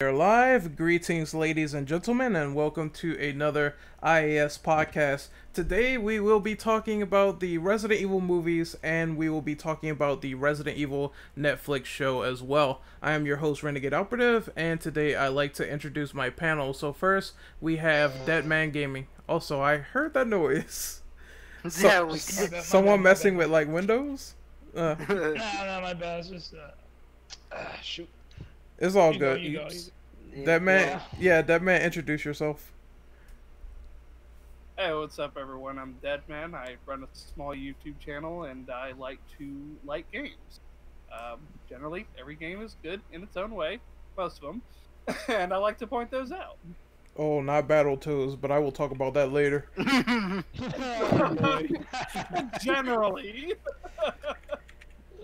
They're live. Greetings, ladies and gentlemen, and welcome to another IAS podcast. Today, we will be talking about the Resident Evil movies, and we will be talking about the Resident Evil Netflix show as well. I am your host, Renegade Operative, and today I'd like to introduce my panel. So, first, we have Dead Man Gaming. Also, I heard that noise. So, yeah, we did. someone messing with like Windows. Uh, no, no, my bad. It's just uh, ah, shoot. It's all You go, good. you go, You- you That man, Yeah. yeah, that man. Introduce yourself. Hey, what's up, everyone? I'm Deadman. I run a small YouTube channel, and I like to like games. Um, generally, every game is good in its own way, most of them, and I like to point those out. Oh, not Battletoads, but I will talk about that later. Generally,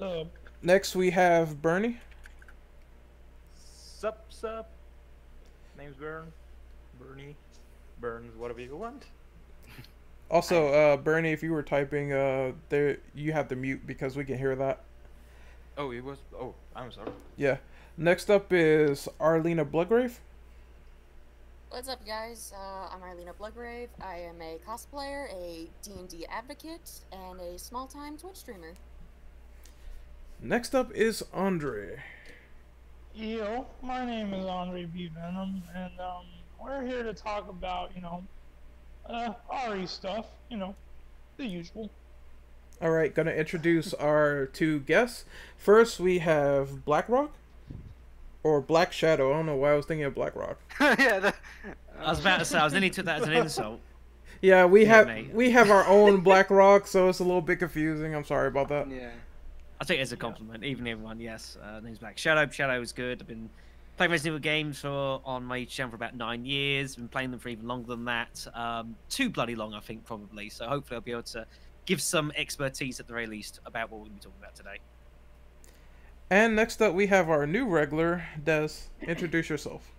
Uh, Next, we have Bernie. Sup, sup. Name's Burn. Bernie. Burns, whatever you want. Also, uh, Bernie, if you were typing, uh, there you have to mute because we can hear that. Oh, it was. Oh, I'm sorry. Yeah. Next up is Arlena Bloodgrave. What's up, guys? Uh, I'm Arlena Bloodgrave. I am a cosplayer, a D&D advocate, and a small-time Twitch streamer. Next up is Andre. Yo, my name is Andre B. Venom, and um, we're here to talk about, you know, uh, RE stuff. You know, the usual. All right, gonna introduce our two guests. First, we have BlackRock, or Black Shadow. I don't know why I was thinking of BlackRock. yeah. The, I was about to say, I was nearly took that as an insult. Yeah, we Yeah, have mate. we have our own BlackRock, so it's a little bit confusing. I'm sorry about that. yeah. I take it as a compliment, even everyone. Yes, uh, name's Black Shadow. Shadow is good. I've been playing Resident Evil games for on my channel for about nine years. Been playing them for even longer than that. Um, too bloody long, I think, probably. So hopefully, I'll be able to give some expertise at the very least about what we'll be talking about today. And next up, we have our new regular, Des. Introduce yourself.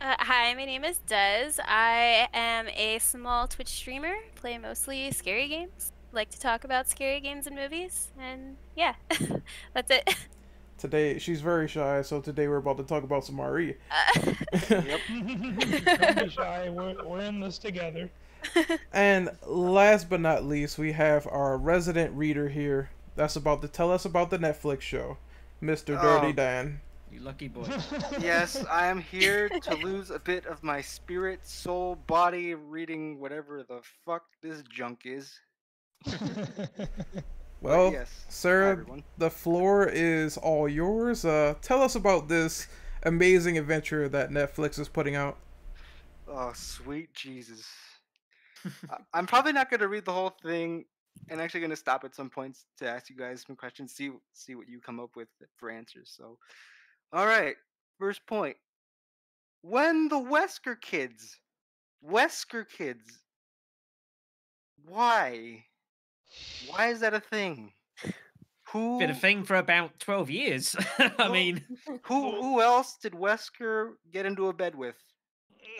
Uh, hi, my name is Des. I am a small Twitch streamer, play mostly scary games. Like to talk about scary games and movies, and yeah, that's it. Today, she's very shy, so today we're about to talk about some RE. Uh, Don't be shy. We're, we're in this together. And last but not least, we have our resident reader here that's about to tell us about the Netflix show, Mr. Dirty Oh. Dan. You lucky boy. Yes, I am here to lose a bit of my spirit, soul, body, reading whatever the fuck this junk is. Well, yes, sir, the floor is all yours. Uh, tell us about this amazing adventure that Netflix is putting out. Oh, sweet Jesus. I'm probably not going to read the whole thing and actually going to stop at some points to ask you guys some questions, see see what you come up with for answers. So, all right, first point. When the Wesker kids, Wesker kids, why? Why is that a thing? Who Been a thing for about twelve years. I Well, mean, who who else did Wesker get into a bed with?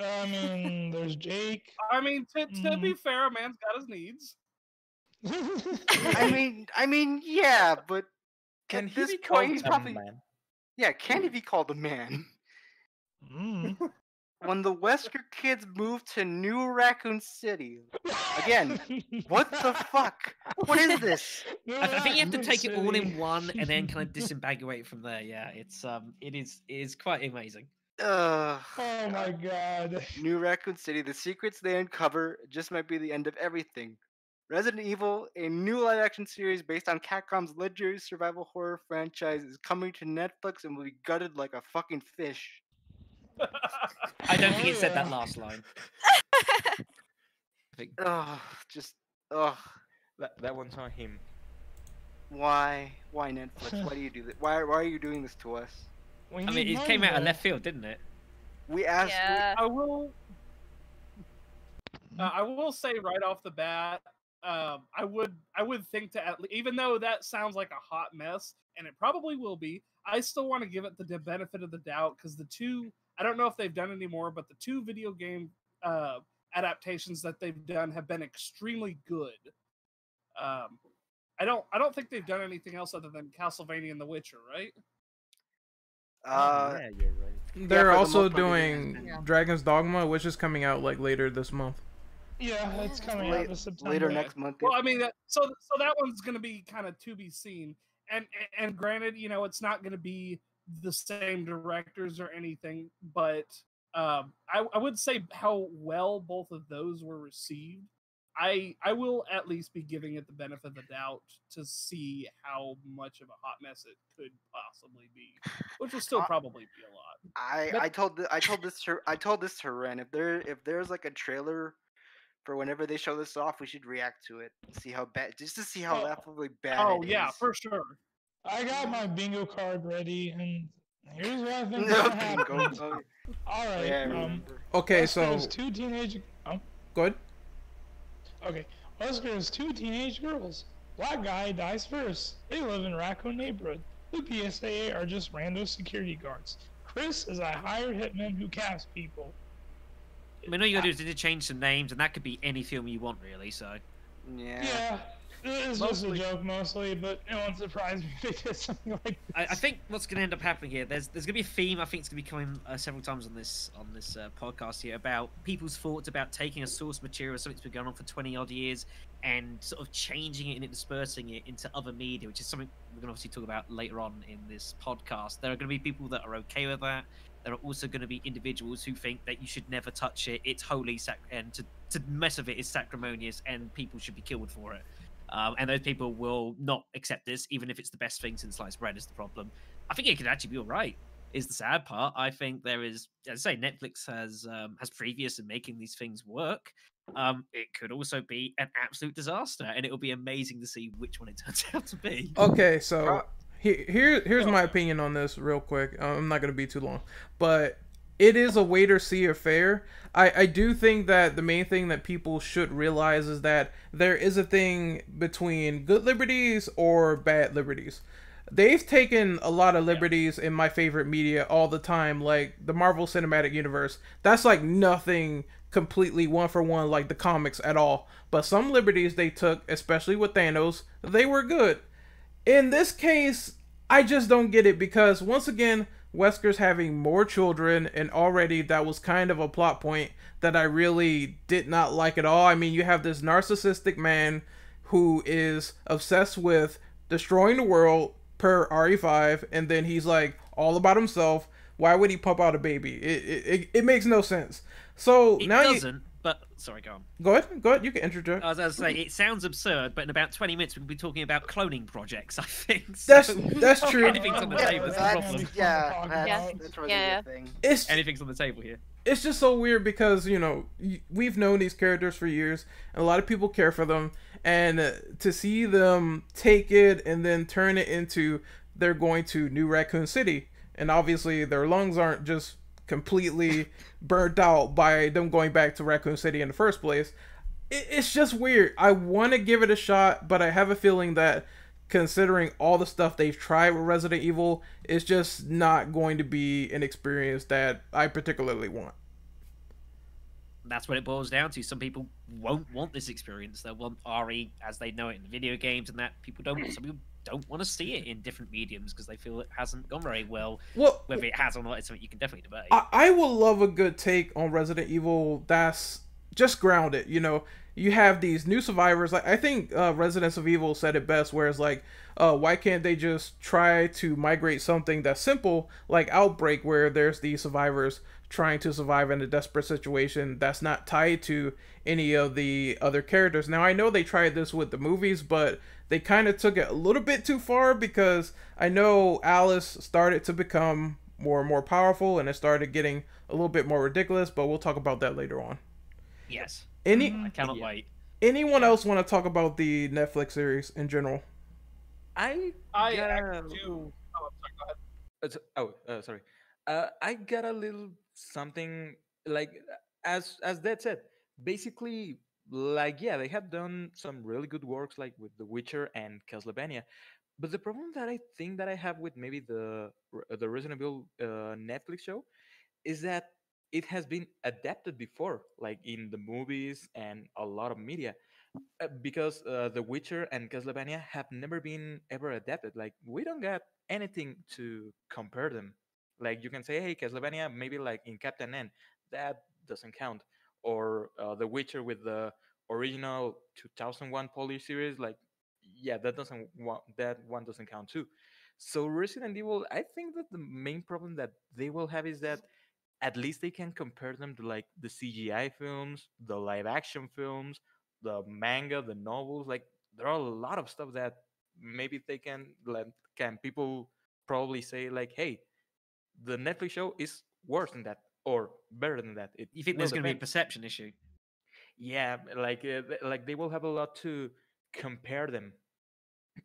I mean, there's Jake. I mean, to, to be Mhm. fair, a man's got his needs. I mean, I mean, yeah, but Can at he this be point, called he's a probably man? yeah. Can he be called a man? Mm. When the Wesker kids moved to New Raccoon City, Again, what the fuck? What is this? I, I think you have to take it all in one and then kind of disambiguate from there. Yeah, it's um, it is it is quite amazing. Ugh. Oh my god. New Raccoon City, the secrets they uncover just might be the end of everything. Resident Evil, a new live action series based on Capcom's legendary survival horror franchise, is coming to Netflix and will be gutted like a fucking fish. I don't think Oh, it said that last line. I think Ugh, just ugh. That, that one's on him. Why? Why Netflix? Why do you do that? Why? Why are you doing this to us? We I mean, need it came out of left field, didn't it? We asked. we- I will. Uh, I will say right off the bat, um, I would I would think to at least, even though that sounds like a hot mess, and it probably will be. I still want to give it the benefit of the doubt because the two I don't know if they've done any more, but the two video game uh, adaptations that they've done have been extremely good. Um, I don't I don't think they've done anything else other than Castlevania and The Witcher, right? Uh, yeah, you're right. They're for the also most part, it has doing. Yeah. Dragon's Dogma, which is coming out like later this month. Yeah, Yeah, it's coming late- out this September. later next month. Well, I mean, that, so so that one's going to be kind of to be seen. And and granted, you know, it's not going to be the same directors or anything, but um, I, I would say how well both of those were received. I I will at least be giving it the benefit of the doubt to see how much of a hot mess it could possibly be, which will still probably be a lot. I But- I told I told this to I told this to Ren. If there if there's like a trailer for whenever they show this off, we should react to it. See how bad, just to see how Oh. laughably bad. Oh yeah, is. for sure. I got my bingo card ready, and here's what I think No, gonna bingo. happen. All yeah, um. Okay, Wesker so has two teenage. Oh, good. okay. Wesker has two teenage girls. Black guy dies first. They live in Raccoon neighborhood. The PSA are just random security guards. Chris is a hired hitman who casts people. I mean, all you gotta do is interchange some names, and that could be any film you want, really. So Yeah. Yeah, it's Mostly- just a joke mostly, but it won't surprise me if they did something like this. I, I think what's going to end up happening here, there's there's going to be a theme. I think it's going to be coming uh, several times on this on this uh, podcast here about people's thoughts about taking a source material, something that's been going on for twenty odd years, and sort of changing it and dispersing it into other media, which is something we're going to obviously talk about later on in this podcast. There are going to be people that are okay with that. There are also going to be individuals who think that you should never touch it. It's holy, sac- and to, to mess with it is sacrimonious, and people should be killed for it. Um, and those people will not accept this, even if it's the best thing since sliced bread is the problem. I think it could actually be all right. Is the sad part. I think there is, as I say, Netflix has um, has previous in making these things work. Um, it could also be an absolute disaster, and it will be amazing to see which one it turns out to be. Okay, so Pro- he, here here's my opinion on this real quick. I'm not gonna be too long, but it is a wait or see affair. I I do think that the main thing that people should realize is that there is a thing between good liberties or bad liberties. They've taken a lot of liberties in my favorite media all the time, like the Marvel Cinematic Universe. That's like nothing completely one for one like the comics at all. But some liberties they took, especially with Thanos, they were good in this case, I just don't get it because once again, Wesker's having more children, and already that was kind of a plot point that I really did not like at all. I mean, you have this narcissistic man who is obsessed with destroying the world per RE5, and then he's like all about himself. Why would he pump out a baby? It it, it, it makes no sense. So It now you doesn't. But sorry, go on. go ahead, go ahead. You can interject. I was going to say it sounds absurd, but in about twenty minutes we'll be talking about cloning projects. I think That's So- that's true. Anything's on the Yeah, table. It's a that's- problem. yeah, Talk that's, that's really Yeah. a good thing. It's Anything's on the table here. it's just so weird because you know we've known these characters for years and a lot of people care for them and uh, to see them take it and then turn it into they're going to new raccoon city and obviously their lungs aren't just completely burnt out by them going back to raccoon city in the first place it, it's just weird i want to give it a shot but i have a feeling that considering all the stuff they've tried with resident evil it's just not going to be an experience that i particularly want That's what it boils down to. Some people won't want this experience. They'll want RE as they know it in video games, and that people don't. Want. Some people don't want to see it in different mediums because they feel it hasn't gone very well. well Whether it has or not it's something you can definitely debate. I, I will love a good take on Resident Evil that's just grounded. You know, you have these new survivors. Like I think uh, Residence of Evil said it best, where it's like, uh, why can't they just try to migrate something that's simple, like Outbreak, where there's these survivors trying to survive in a desperate situation that's not tied to any of the other characters. Now I know they tried this with the movies, but they kind of took it a little bit too far because I know Alice started to become more and more powerful and it started getting a little bit more ridiculous, but we'll talk about that later on. yes, Any I cannot Yeah. wait. anyone else want to talk about the Netflix series in general? I I got actually do. Oh, sorry. Uh, oh, uh, sorry. Uh, I got a little something like as as that said. Basically, like yeah, they have done some really good works like with The Witcher and Castlevania. But the problem that I think that I have with maybe the the Evil uh, Netflix show is that it has been adapted before, like in the movies and a lot of media. Uh, because uh, The Witcher and Castlevania have never been ever adapted. Like we don't get anything to compare them. Like you can say, hey, Castlevania, maybe like in Captain N, that doesn't count, or uh, The Witcher with the original 2001 Poly series, like yeah, that doesn't wa- that one doesn't count too. So Resident Evil, I think that the main problem that they will have is that at least they can compare them to like the CGI films, the live action films, the manga, the novels. Like there are a lot of stuff that maybe they can like can people probably say like, hey, the Netflix show is worse than that or better than that. It You think there's going to be a perception issue? Yeah, like uh, like they will have a lot to compare them,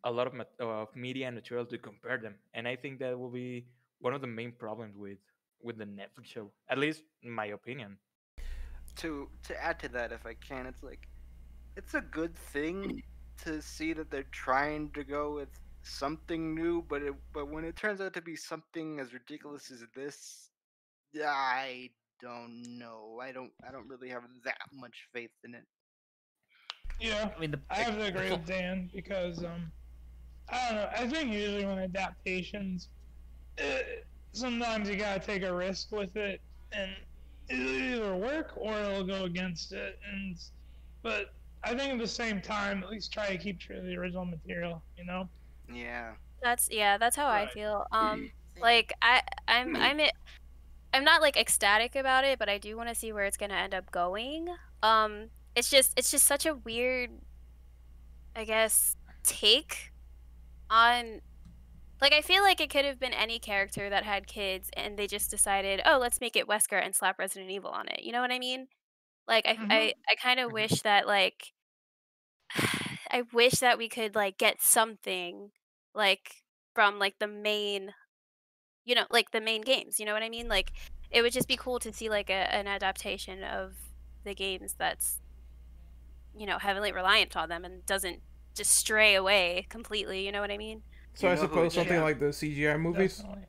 a lot of mat- of media and material to compare them, and I think that will be one of the main problems with with the Netflix show, at least in my opinion. to to add to that, if I can, it's like it's a good thing to see that they're trying to go with something new, but it, but when it turns out to be something as ridiculous as this, I don't know. I don't I don't really have that much faith in it. Yeah, I mean, the, I have to agree with Dan because um, I don't know. I think usually when adaptations, eh, sometimes you gotta take a risk with it, and it'll either work or it'll go against it. And but I think at the same time, at least try to keep true to the original material. You know? Yeah. That's yeah, that's how I feel. Um like I I'm I'm it, I'm not like ecstatic about it, but I do want to see where it's going to end up going. Um it's just it's just such a weird I guess take on like I feel like it could have been any character that had kids and they just decided, "Oh, let's make it Wesker and slap Resident Evil on it." You know what I mean? Like I Mhm. I, I kind of Mhm. wish that like I wish that we could like get something like from like the main you know, like the main games, you know what I mean? Like it would just be cool to see like a, an adaptation of the games that's you know, heavily reliant on them and doesn't just stray away completely, you know what I mean? So You I suppose something should- like the CGI movies, Definitely.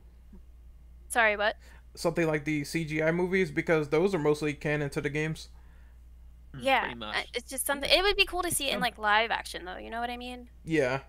Sorry, what? something like the CGI movies, because those are mostly canon to the games. Mm, Yeah. much. It's just something it would be cool to see it in like live action though, you know what I mean? Yeah.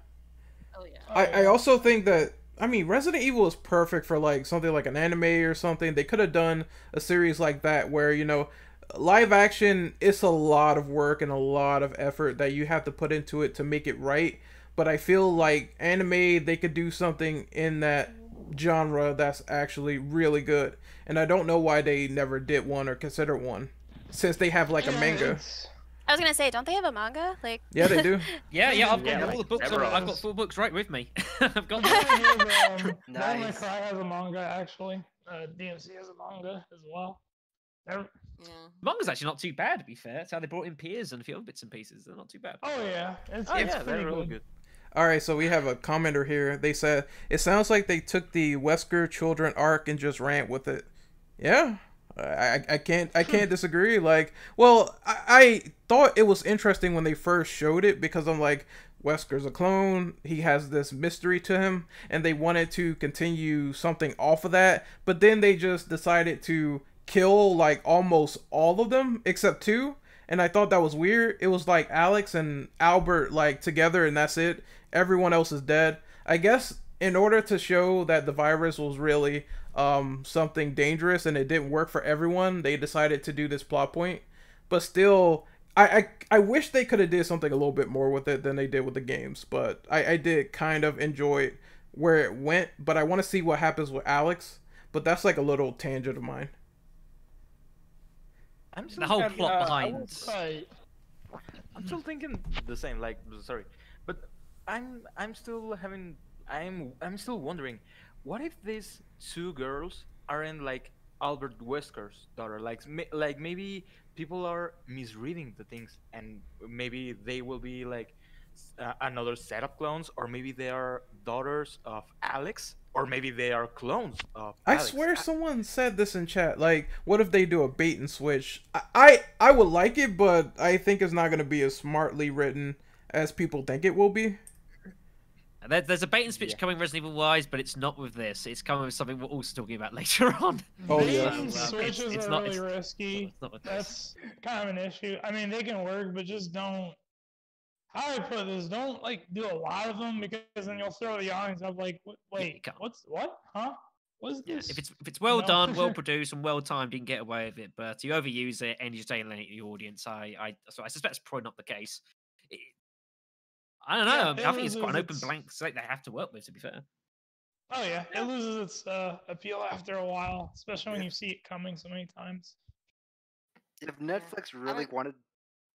Oh yeah. I, I also think that I mean Resident Evil is perfect for like something like an anime or something. They could have done a series like that where you know live action it's a lot of work and a lot of effort that you have to put into it to make it right. But I feel like anime they could do something in that genre that's actually really good. And I don't know why they never did one or consider one since they have like a manga. it's- I was gonna say, don't they have a manga? Like Yeah, they do. Yeah, yeah, I've got Yeah, all like the books. several. I've got four books right with me. I've got them. hear that, um, Devil May Nice. Cry has a manga actually. Uh, DMC has a manga as well. Never- Yeah. Manga's actually not too bad, to be fair. It's how they brought in Piers and a few other bits and pieces. They're not too bad. Oh yeah, it's, Oh it's yeah, pretty they're really good. good. All right, so we have a commenter here. They said it sounds like they took the Wesker children arc and just ran with it. Yeah, I, I, can't I can't disagree. Like, well, I, I thought it was interesting when they first showed it because I'm like, Wesker's a clone. He has this mystery to him, and they wanted to continue something off of that. But then they just decided to kill like almost all of them except two and I thought that was weird. It was like Alex and Albert like together and that's it. Everyone else is dead. I guess in order to show that the virus was really um something dangerous and it didn't work for everyone, they decided to do this plot point. But still I, I, I wish they could have did something a little bit more with it than they did with the games, but I, I did kind of enjoy where it went, but I want to see what happens with Alex. But that's like a little tangent of mine. I'm still The whole kind- plot uh, behind. will- I'm still thinking the same. Like, sorry, but I'm I'm still having I'm I'm still wondering, what if these two girls aren't like Albert Wesker's daughter? Like like maybe people are misreading the things, and maybe they will be like uh, another set of clones, or maybe they are daughters of Alex, or maybe they are clones of. I Alex. swear someone said this in chat. Like, what if they do a bait and switch? I I, I would like it, but I think it's not gonna be as smartly written as people think it will be. And There, there's a bait and switch Yeah. coming Resident Evil wise, but it's not with this. It's coming with something we're also talking about later on. Oh, yeah. and So, uh, switches it's, it's are not, really it's, risky. it's not with this. That's kind of an issue. I mean, they can work, but just don't. How do I put this? Don't like do a lot of them because then you'll throw the audience up. Like, "Wait, wait, what's what? Huh? Was Yeah, this? if it's if it's well No. done, well produced, and well timed, you can get away with it. But you overuse it and you just alienate the audience. I, I, so I suspect it's probably not the case. It- I don't know. Yeah, I, mean, it I think it's quite an open its- blank slate they have to work with. To be fair, Oh yeah, it loses its uh, appeal after a while, especially when you see it coming so many times. If Netflix really don't- wanted,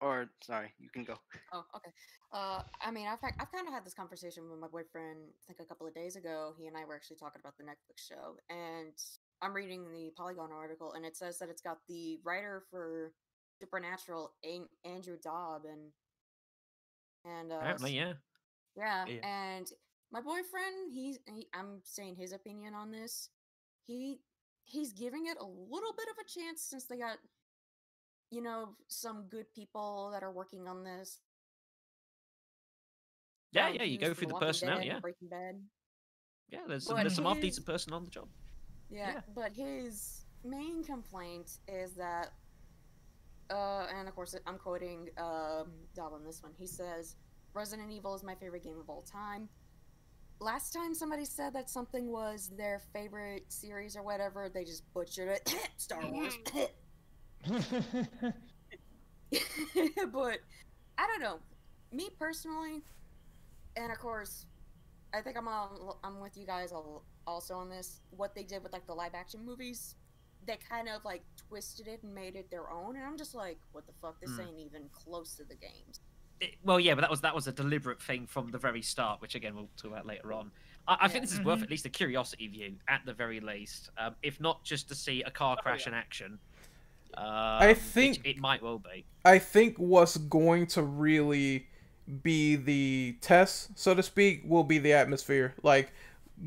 or sorry, you can go. Oh, okay. Uh, I mean, I've had- I've kind of had this conversation with my boyfriend. I think a couple of days ago. He and I were actually talking about the Netflix show, and I'm reading the Polygon article, and it says that it's got the writer for Supernatural, An- Andrew Dabb, and and uh, apparently, yeah. yeah, Yeah. and my boyfriend, he's he, I'm saying his opinion on this. He he's giving it a little bit of a chance since they got you know some good people that are working on this. Yeah, um, yeah. You go through the personnel. Dead, Yeah, Breaking Bad. yeah. There's some, there's some half decent person on the job. Yeah, Yeah. but his main complaint is that, uh, and of course I'm quoting um, Dabb this one. He says, "Resident Evil is my favorite game of all time." Last time somebody said that something was their favorite series or whatever, they just butchered it. Star Wars. but I don't know. Me personally, and of course, I think I'm all, I'm with you guys al- also on this. What they did with like the live action movies, they kind of like twisted it and made it their own, and I'm just like, what the fuck? This Hmm. ain't even close to the games. It- well, yeah, but that was that was a deliberate thing from the very start, which again we'll talk about later on. I, I think this is worth Mhm. at least a curiosity view, at the very least, um, if not just to see a car crash in action. Um, which think- it might well be. I think what's going to really be the test, so to speak, will be the atmosphere. Like,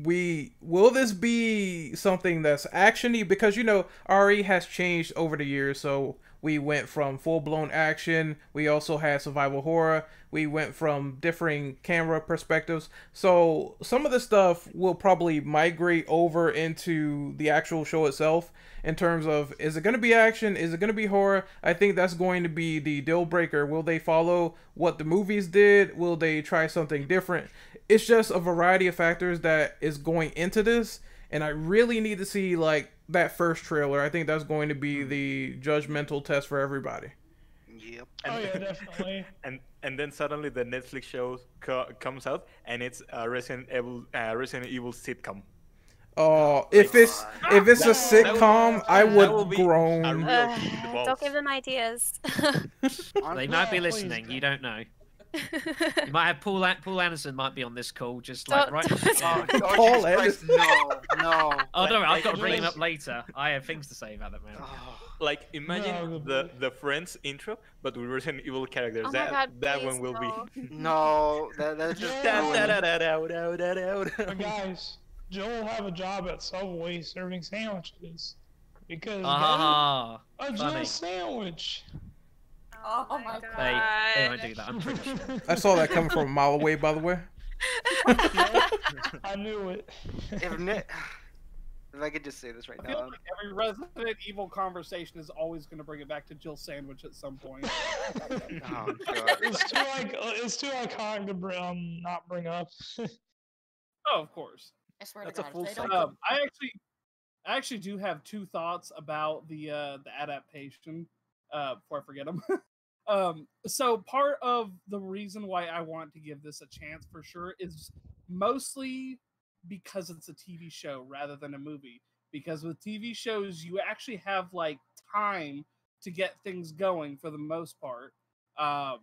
we will this be something that's actiony because you know RE has changed over the years. So we went from full blown action. We also had survival horror. We went from differing camera perspectives. So some of the stuff will probably migrate over into the actual show itself in terms of is it going to be action? Is it going to be horror? I think that's going to be the deal breaker. Will they follow what the movies did? Will they try something different? It's just a variety of factors that is going into this, and I really need to see like that first trailer. I think that's going to be the judgmental test for everybody. Yep. oh And- yeah, definitely. and and then suddenly the Netflix show co- comes out and it's a Resident Evil uh, Resident Evil sitcom. Oh, if it's if it's a That- that sitcom, I would groan. Uh, kick in the don't give them ideas. They might be listening. You don't know. You might have Paul Paul Anderson might be on this call, just like Don't- right. don't- Oh, Yeah. oh, Paul Jesus Christ, no, no. Oh, don't worry, I've Like- got to bring him up later. I have things to say about that man. Oh, Like imagine No, the the- the Friends intro, but with Resident Evil characters. oh that god, that please one will no. be. no, that that's just Yeah. Guys, Jill will have a job at Subway serving sandwiches because ah, guys, a funny. Jill sandwich. Oh my they they won't do that. I'm pretty sure. I saw that coming from a mile away, by the way. I knew it. If, ne- if I could just say this right I feel now, like every Resident Evil conversation is always going to bring it back to Jill Sandwich at some point. oh it's too like it's too iconic to br- um not bring up. oh, of course. I swear That's to a God, full if they don't Um, I actually, I actually do have two thoughts about the uh, the adaptation. Uh, before I forget them. Um, so part of the reason why I want to give this a chance for sure is mostly because it's a TV show rather than a movie. Because with TV shows, you actually have like time to get things going for the most part. Um,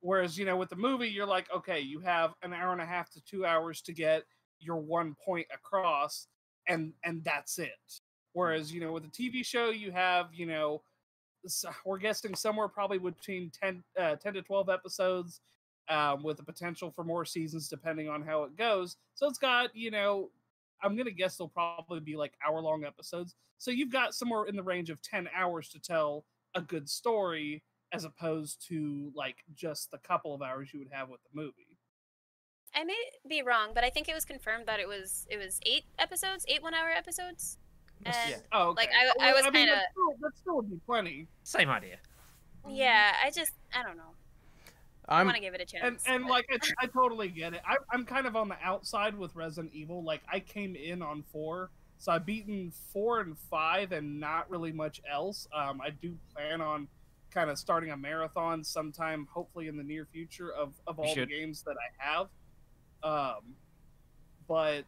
whereas you know with the movie, you're like, okay, you have an hour and a half to two hours to get your one point across and and that's it whereas you know with a tv show you have you know we're guessing somewhere probably between 10 uh, 10 to 12 episodes um, with the potential for more seasons depending on how it goes. So it's got you know i'm gonna guess they'll probably be like hour long episodes. So you've got somewhere in the range of 10 hours to tell a good story as opposed to like just the couple of hours you would have with the movie. I may be wrong, but I think it was confirmed that it was it was eight episodes, eight one-hour episodes. And yeah. oh Like. I- I was mean, kinda- that still, would be plenty Same idea. yeah, I just I don't know. I I'm want to give it a chance. and but- like I, I totally get it. I, I'm kind of on the outside with Resident Evil. Like I came in on four, So I've beaten four and five, and not really much else. Um, I do plan on kind of starting a marathon sometime, hopefully in the near future, of of all the games that I have. Um, but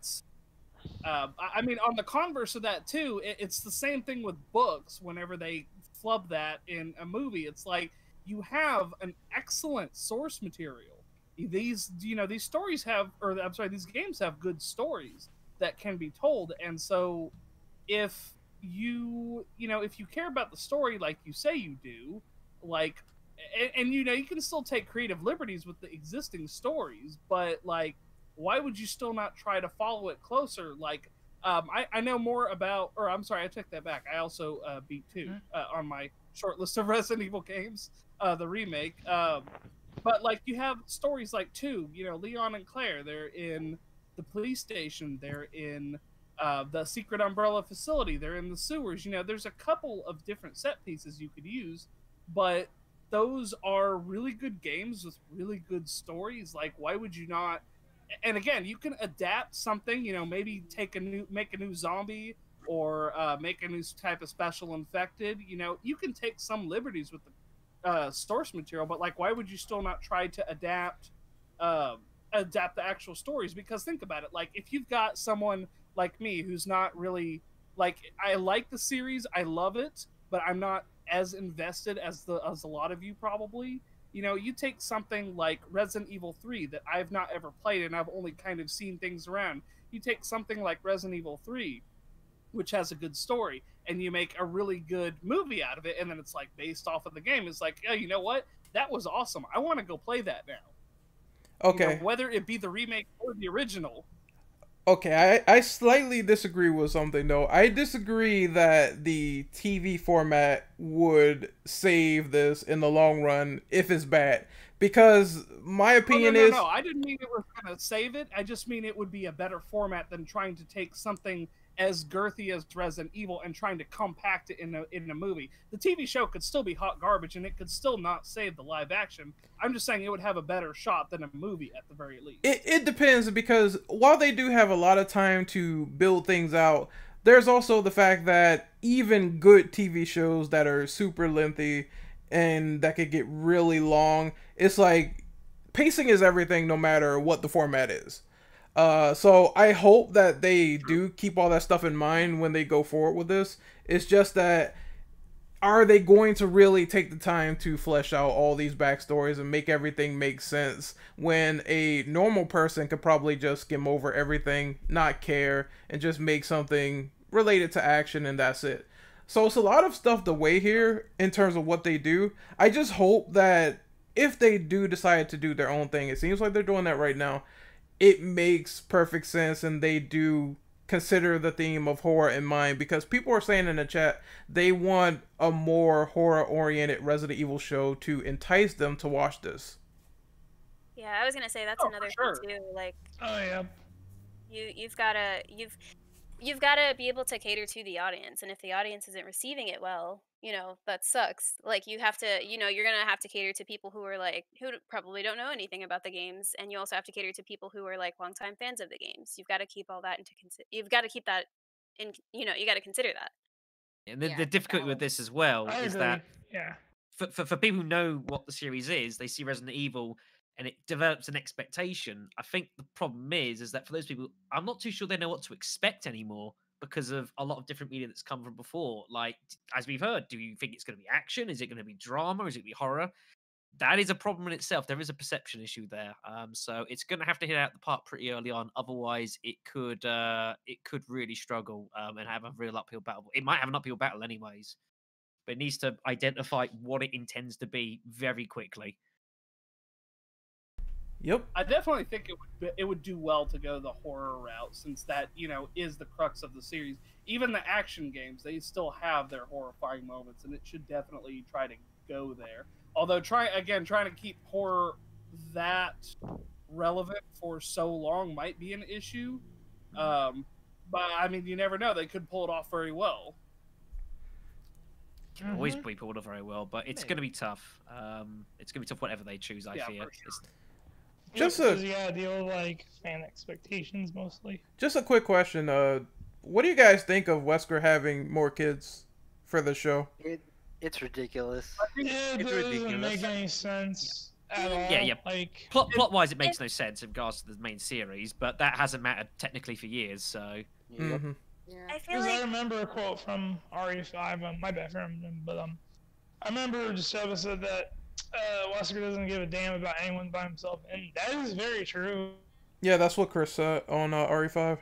uh, I mean, on the converse of that too, it, it's the same thing with books. Whenever they flub that in a movie, it's like you have an excellent source material. These, you know, these stories have, or I'm sorry, these games have good stories that can be told, and so if you, you know, if you care about the story like you say you do, like, and, and you know, you can still take creative liberties with the existing stories, but like why would you still not try to follow it closer? Like, um, I, I know more about, or I'm sorry, I take that back. I also uh, beat 2 uh, on my short list of Resident Evil games, uh, the remake. Um, but like, you have stories like two, you know, Leon and Claire. They're in the police station. They're in uh, the secret umbrella facility. They're in the sewers. You know, there's a couple of different set pieces you could use, but those are really good games with really good stories. Like, why would you not? And again, you can adapt something. You know, maybe take a new, make a new zombie, or uh, make a new type of special infected. You know, you can take some liberties with the uh, source material, but like, why would you still not try to adapt, um adapt the actual stories? Because think about it. Like, if you've got someone like me who's not really like, I like the series, I love it, but I'm not as invested as the as a lot of you probably you know, you take something like Resident Evil 3 that I've not ever played and I've only kind of seen things around. You take something like Resident Evil 3, which has a good story, and you make a really good movie out of it, and then it's like based off of the game. It's like, oh, you know what? That was awesome. I want to go play that now. You know, Okay. whether it be the remake or the original. Okay, I, I slightly disagree with something though. I disagree that the TV format would save this in the long run if it's bad. Because my Oh, opinion no, no, is no. I didn't mean it was going to save it. I just mean it would be a better format than trying to take something as girthy as Resident Evil and trying to compact it in a in a movie. The TV show could still be hot garbage and it could still not save the live action. I'm just saying it would have a better shot than a movie at the very least. it, it depends because while they do have a lot of time to build things out, there's also the fact that even good TV shows that are super lengthy and that could get really long, it's like pacing is everything no matter what the format is. Uh, so I hope that they do keep all that stuff in mind when they go forward with this. It's just that are they going to really take the time to flesh out all these backstories and make everything make sense when a normal person could probably just skim over everything, not care, and just make something related to action and that's it. So it's a lot of stuff to weigh here in terms of what they do. I just hope that if they do decide to do their own thing, it seems like they're doing that right now. It makes perfect sense and they do consider the theme of horror in mind because people are saying in the chat they want a more horror oriented Resident Evil show to entice them to watch this. Yeah, I was gonna say that's Oh, another sure. thing too. Like Oh yeah. you you've gotta you've you've gotta be able to cater to the audience, and if the audience isn't receiving it well, you know that sucks. Like you have to, you know, you're gonna have to cater to people who are like who probably don't know anything about the games, and you also have to cater to people who are like longtime fans of the games. You've got to keep all that into consider You've got to keep that in. You know, you got to consider that. And the, Yeah, the difficulty with this as well I is agree. that yeah. for, for, for people who know what the series is, they see Resident Evil and it develops an expectation. I think the problem is, is that for those people, I'm not too sure they know what to expect anymore because of a lot of different media that's come from before. Like, as we've heard, do you think it's going to be action? Is it going to be drama? Is it going to be horror? That is a problem in itself. There is a perception issue there. Um, so it's going to have to hit out the park pretty early on. Otherwise, it could uh, it could really struggle um, and have a real uphill battle. It might have an uphill battle anyways, but it needs to identify what it intends to be very quickly. Yep. I definitely think it would it would do well to go the horror route since that you know is the crux of the series. Even the action games, they still have their horrifying moments, and it should definitely try to go there. Although try again trying to keep horror that relevant for so long might be an issue. Um, but I mean, you never know; they could pull it off very well. Can always Mhm. be pulled off very well, but it's going to be tough. Um, it's going to be tough whatever they choose. I Yeah, fear. For sure. It's- Just Just a- you gotta deal with like fan expectations mostly. Just a quick question. Uh, what do you guys think of Wesker having more kids for the show? It, it's ridiculous. It It's doesn't ridiculous. make any sense at all. Yeah, yeah. Like, Plot plot wise, it makes no sense in regards to the main series, but that hasn't mattered technically for years. So Yep. hmm Yeah. I feel because I remember a quote from RE5. Um, my bad for him, but um, I remember just said that uh, Wesker doesn't give a damn about anyone by himself, and that is very true. Yeah, that's what Chris said on uh, RE5.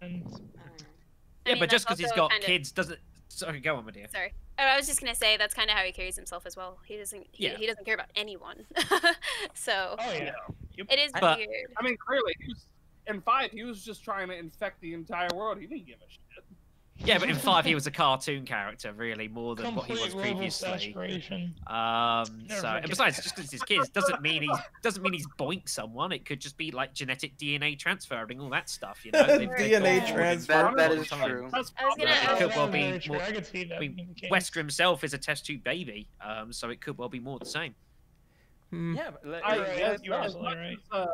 And I don't know. I yeah, mean, but just because he's got kind of- kids doesn't. Sorry, go on, my dear. Sorry. Oh, I was just gonna say that's kind of how he carries himself as well. He doesn't. He, Yeah. he doesn't care about anyone. so oh yeah, it is But- weird. I mean, clearly, he was, in five, he was just trying to infect the entire world. He didn't give a shit. Yeah, but in five he was a cartoon character, really, more than what he was previously. Um, Never so and besides, just because he's kids doesn't mean he doesn't mean he's boinked someone. It could just be like genetic DNA transferring, all that stuff. You know, They've- they've DNA got- transfer. That, that all the is time. true. That's I was gonna- probably- It could well be very more- I could see that. I mean, being the case. Wesker himself is a test tube baby, um, so it could well be more the same. Hmm. Yeah, but like, I, You're right, as, you're absolutely right. as, uh,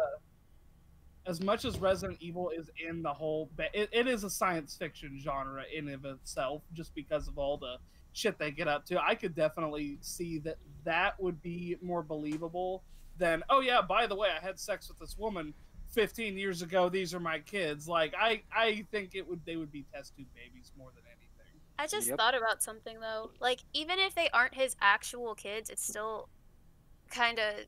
as much as Resident Evil is in the whole, ba- it, it is a science fiction genre in of itself, just because of all the shit they get up to. I could definitely see that that would be more believable than, oh yeah, by the way, I had sex with this woman 15 years ago. These are my kids. Like I, I think it would they would be test tube babies more than anything. I just Yep. thought about something though. Like even if they aren't his actual kids, it's still kind of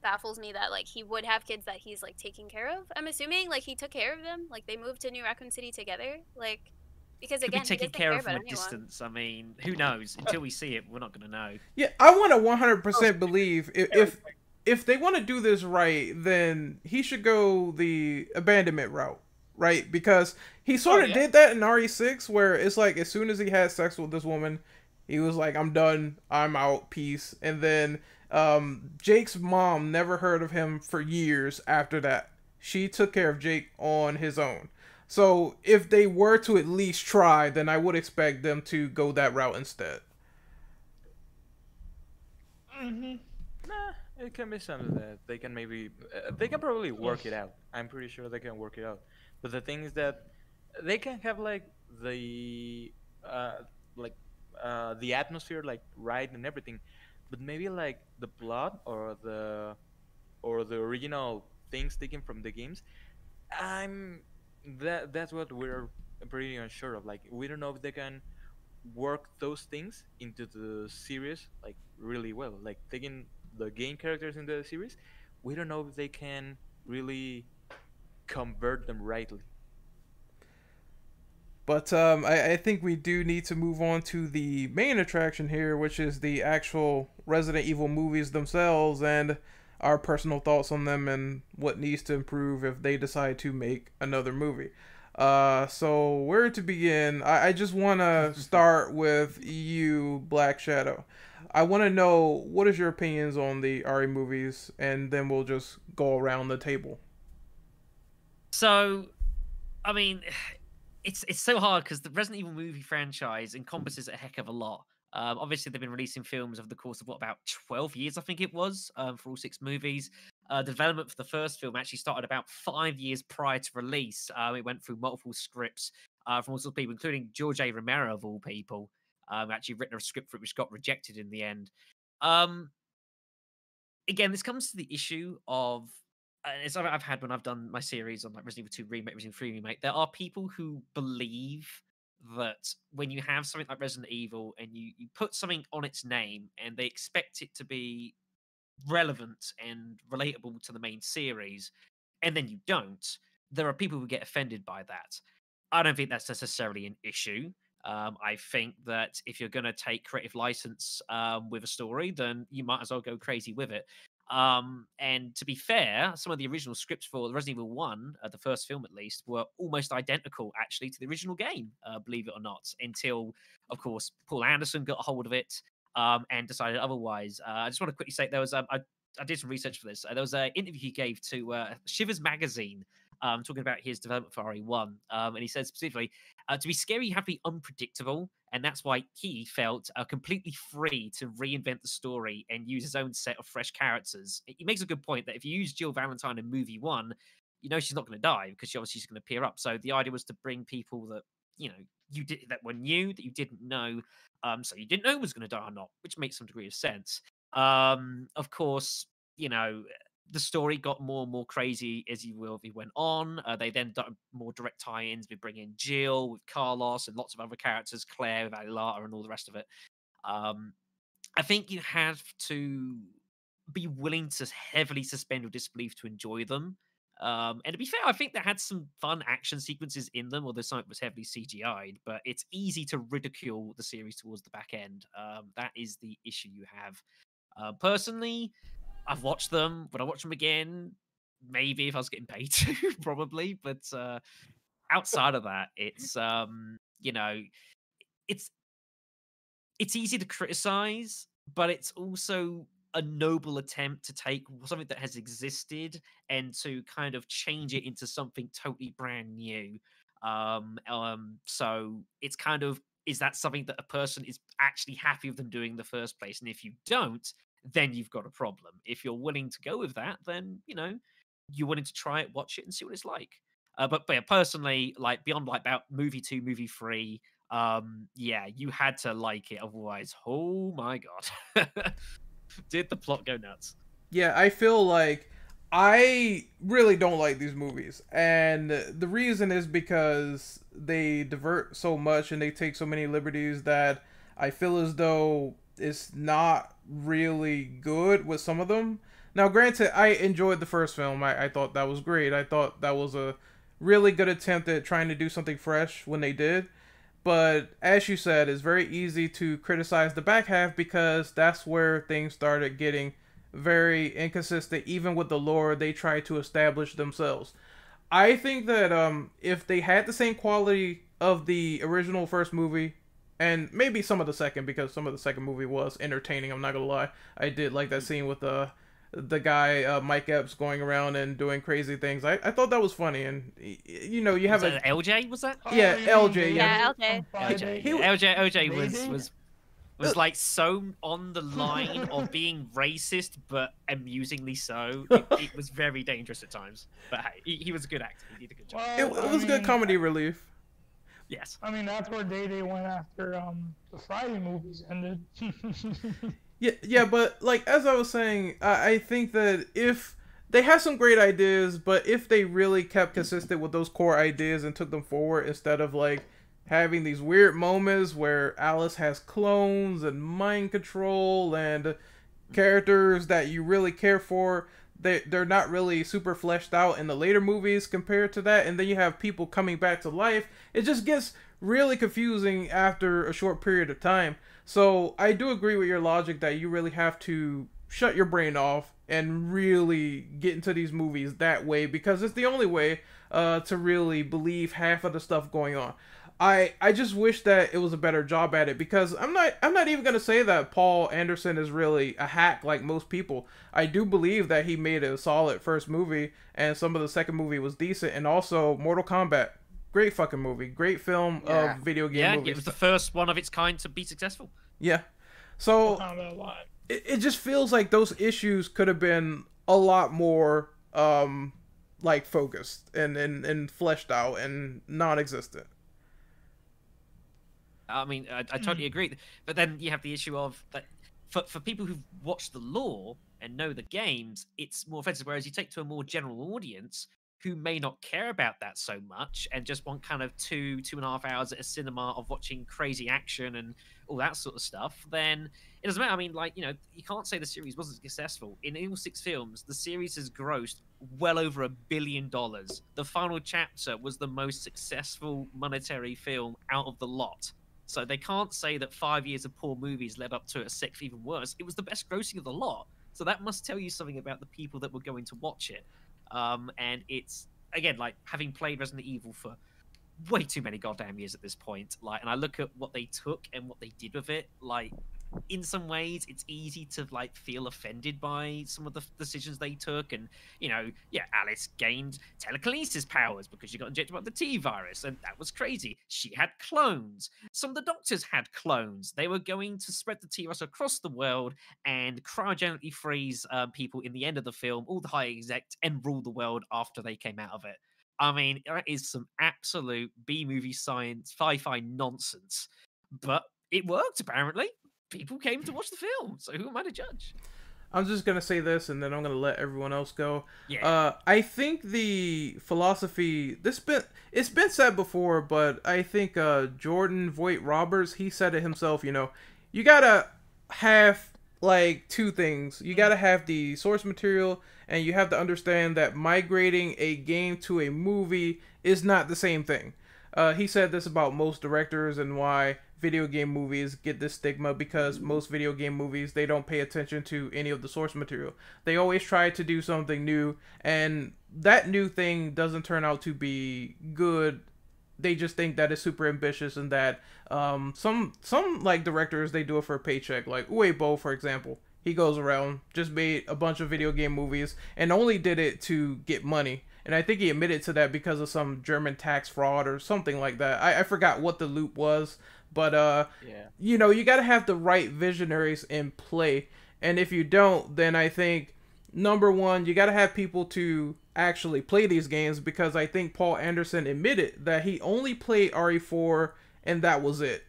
baffles me that like he would have kids that he's like taking care of. I'm assuming like he took care of them. Like they moved to New Raccoon City together. Like because Could again, be taken he doesn't care care of from a distance. I mean, who knows? Until we see it, we're not going to know. Yeah, I want to 100% believe if if, if they want to do this right, then he should go the abandonment route, right? Because he sort Oh, of yeah. did that in RE6, where it's like as soon as he had sex with this woman, he was like, "I'm done, I'm out, peace." And then um, Jake's mom never heard of him for years after that. She took care of Jake on his own. So if they were to at least try, then I would expect them to go that route instead. Mm-hmm. Nah, it can be something that they can maybe uh, they can probably work it out. I'm pretty sure they can work it out. But the thing is that they can have like the uh like uh the atmosphere like right and everything, but maybe like the plot or the or the original things taken from the games. I'm that that's what we're pretty unsure of. Like we don't know if they can work those things into the series like really well. Like taking the game characters in the series, we don't know if they can really convert them rightly. But um, I, I think we do need to move on to the main attraction here, which is the actual Resident Evil movies themselves and our personal thoughts on them and what needs to improve if they decide to make another movie. Uh, so where to begin? I, I just want to start with you, Black Shadow. I want to know what is your opinions on the RE movies, and then we'll just go around the table. So, I mean, it's it's so hard because the Resident Evil movie franchise encompasses a heck of a lot. Um, obviously, they've been releasing films over the course of what about twelve years, I think it was, um, for all six movies. Uh, development for the first film actually started about five years prior to release. Um, it went through multiple scripts uh, from all sorts of people, including George A. Romero of all people. Um, actually written a script for it which got rejected in the end. Um, again, this comes to the issue of and it's something I've had when I've done my series on like Resident Evil 2 remake, Resident Evil 3 remake. There are people who believe that when you have something like Resident Evil and you you put something on its name and they expect it to be relevant and relatable to the main series, and then you don't, there are people who get offended by that. I don't think that's necessarily an issue. Um, I think that if you're going to take creative license um, with a story, then you might as well go crazy with it. Um, and to be fair, some of the original scripts for Resident Evil 1, uh, the first film at least, were almost identical actually to the original game, uh, believe it or not, until, of course, Paul Anderson got a hold of it um, and decided otherwise. Uh, I just want to quickly say there was, um, I, I did some research for this. Uh, there was an interview he gave to uh, Shivers Magazine um, talking about his development for RE1. Um, and he said specifically, uh, to be scary, you have to be unpredictable. And that's why he felt uh, completely free to reinvent the story and use his own set of fresh characters. He makes a good point that if you use Jill Valentine in movie one, you know she's not going to die because she obviously she's going to appear up. So the idea was to bring people that you know you did that were new that you didn't know, um, so you didn't know was going to die or not, which makes some degree of sense. Um, of course, you know the story got more and more crazy as he went on. Uh, they then more direct tie-ins. We bring in Jill with Carlos and lots of other characters, Claire with Aguilar and all the rest of it. Um, I think you have to be willing to heavily suspend your disbelief to enjoy them. Um, and to be fair, I think they had some fun action sequences in them, although some of it was heavily CGI'd. But it's easy to ridicule the series towards the back end. Um, that is the issue you have. Uh, personally, I've watched them. Would I watch them again? Maybe if I was getting paid to, probably. But uh, outside of that, it's um, you know, it's it's easy to criticize, but it's also a noble attempt to take something that has existed and to kind of change it into something totally brand new. Um, um, so it's kind of is that something that a person is actually happy with them doing in the first place? And if you don't, then you've got a problem. If you're willing to go with that, then you know you're willing to try it, watch it, and see what it's like. Uh, but, but yeah, personally, like beyond like about movie two, movie three, um, yeah, you had to like it, otherwise, oh my god, did the plot go nuts? Yeah, I feel like I really don't like these movies, and the reason is because they divert so much and they take so many liberties that I feel as though it's not really good with some of them. Now, granted, I enjoyed the first film. I, I thought that was great. I thought that was a really good attempt at trying to do something fresh when they did. But as you said, it's very easy to criticize the back half because that's where things started getting very inconsistent, even with the lore they tried to establish themselves. I think that um, if they had the same quality of the original first movie, and maybe some of the second because some of the second movie was entertaining. I'm not gonna lie, I did like that scene with the the guy uh, Mike Epps going around and doing crazy things. I, I thought that was funny, and you know you have was a LJ was that? yeah LJ Yeah, yeah. LJ. LJ, He yeah, LJ, was was was like so on the line of being racist, but amusingly so. It, it was very dangerous at times. But hey, he, he was a good actor. He did a good job. It, Well, it I was good mean, comedy relief. Yes. I mean, that's where Day Day went after um the Friday movies ended. Yeah, yeah, but like as I was saying, I, I think that if they have some great ideas, but if they really kept consistent with those core ideas and took them forward instead of like having these weird moments where Alice has clones and mind control and characters that you really care for, they they're not really super fleshed out in the later movies compared to that, and then you have people coming back to life. It just gets really confusing after a short period of time. So I do agree with your logic that you really have to shut your brain off and really get into these movies that way because it's the only way uh, to really believe half of the stuff going on. I I just wish that it was a better job at it because I'm not I'm not even gonna say that Paul Anderson is really a hack like most people. I do believe that he made a solid first movie and some of the second movie was decent and also Mortal Kombat. Great fucking movie. Great film Yeah. of video game Yeah, movies. it was the first one of its kind to be successful. Yeah. So Found out a lot. it, it just feels like those issues could have been a lot more um like focused and and, and fleshed out and non-existent. I mean, I, I totally mm. agree. But then you have the issue of that for, for people who've watched the lore and know the games, it's more offensive. Whereas you take to a more general audience who may not care about that so much and just want kind of two, two and a half hours at a cinema of watching crazy action and all that sort of stuff, then it doesn't matter. I mean, like, you know, you can't say the series wasn't successful. In all six films, the series has grossed well over a billion dollars. The final chapter was the most successful monetary film out of the lot. So they can't say that five years of poor movies led up to a sixth even worse. It was the best grossing of the lot. So that must tell you something about the people that were going to watch it. Um, and it's again like having played Resident Evil for way too many goddamn years at this point. Like, and I look at what they took and what they did with it. Like, in some ways it's easy to like feel offended by some of the decisions they took and you know yeah alice gained telekinesis powers because she got injected by the t virus and that was crazy. She had clones. Some of the doctors had clones. They were going to spread the t virus across the world and cryogenically freeze uh, people in the end of the film all the high execs and rule the world after they came out of it. I mean that is some absolute b movie science sci-fi nonsense. But it worked apparently people came to watch the film. So who am I to judge? I'm just gonna say this, and then I'm gonna let everyone else go. Yeah. Uh, I think the philosophy this been it's been said before, but I think uh, Jordan Vogt Roberts he said it himself. You know, you gotta have like two things. You gotta have the source material, and you have to understand that migrating a game to a movie is not the same thing. Uh, he said this about most directors and why video game movies get this stigma because most video game movies they don't pay attention to any of the source material. They always try to do something new and that new thing doesn't turn out to be good. They just think that it's super ambitious and that um, some some like directors they do it for a paycheck. Like Uwe Boll, for example, he goes around just made a bunch of video game movies and only did it to get money and I think he admitted to that because of some German tax fraud or something like that. I, I forgot what the loop was, but uh, Yeah. you know, you got to have the right visionaries in play. And if you don't, then I think number one, you got to have people to actually play these games because I think Paul Anderson admitted that he only played RE4 and that was it.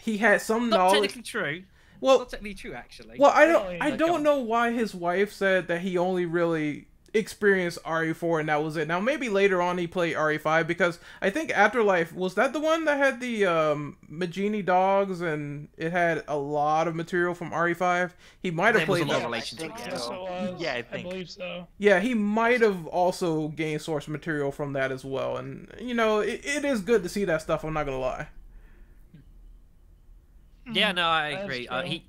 He had some knowledge. Not knowledge. technically true. Well, Not technically true, actually. well, I don't, I don't know why his wife said that he only really experienced RE4 and that was it. Now maybe later on he played RE5 because I think Afterlife was that the one that had the um Majini dogs and it had a lot of material from RE5. He might have There a played lot that. relation to think it. So. it was. Yeah, I I believe so. Yeah, he might have also gained source material from that as well. And you know, it, it is good to see that stuff. I'm not gonna lie. Yeah, no, I agree. Uh, he,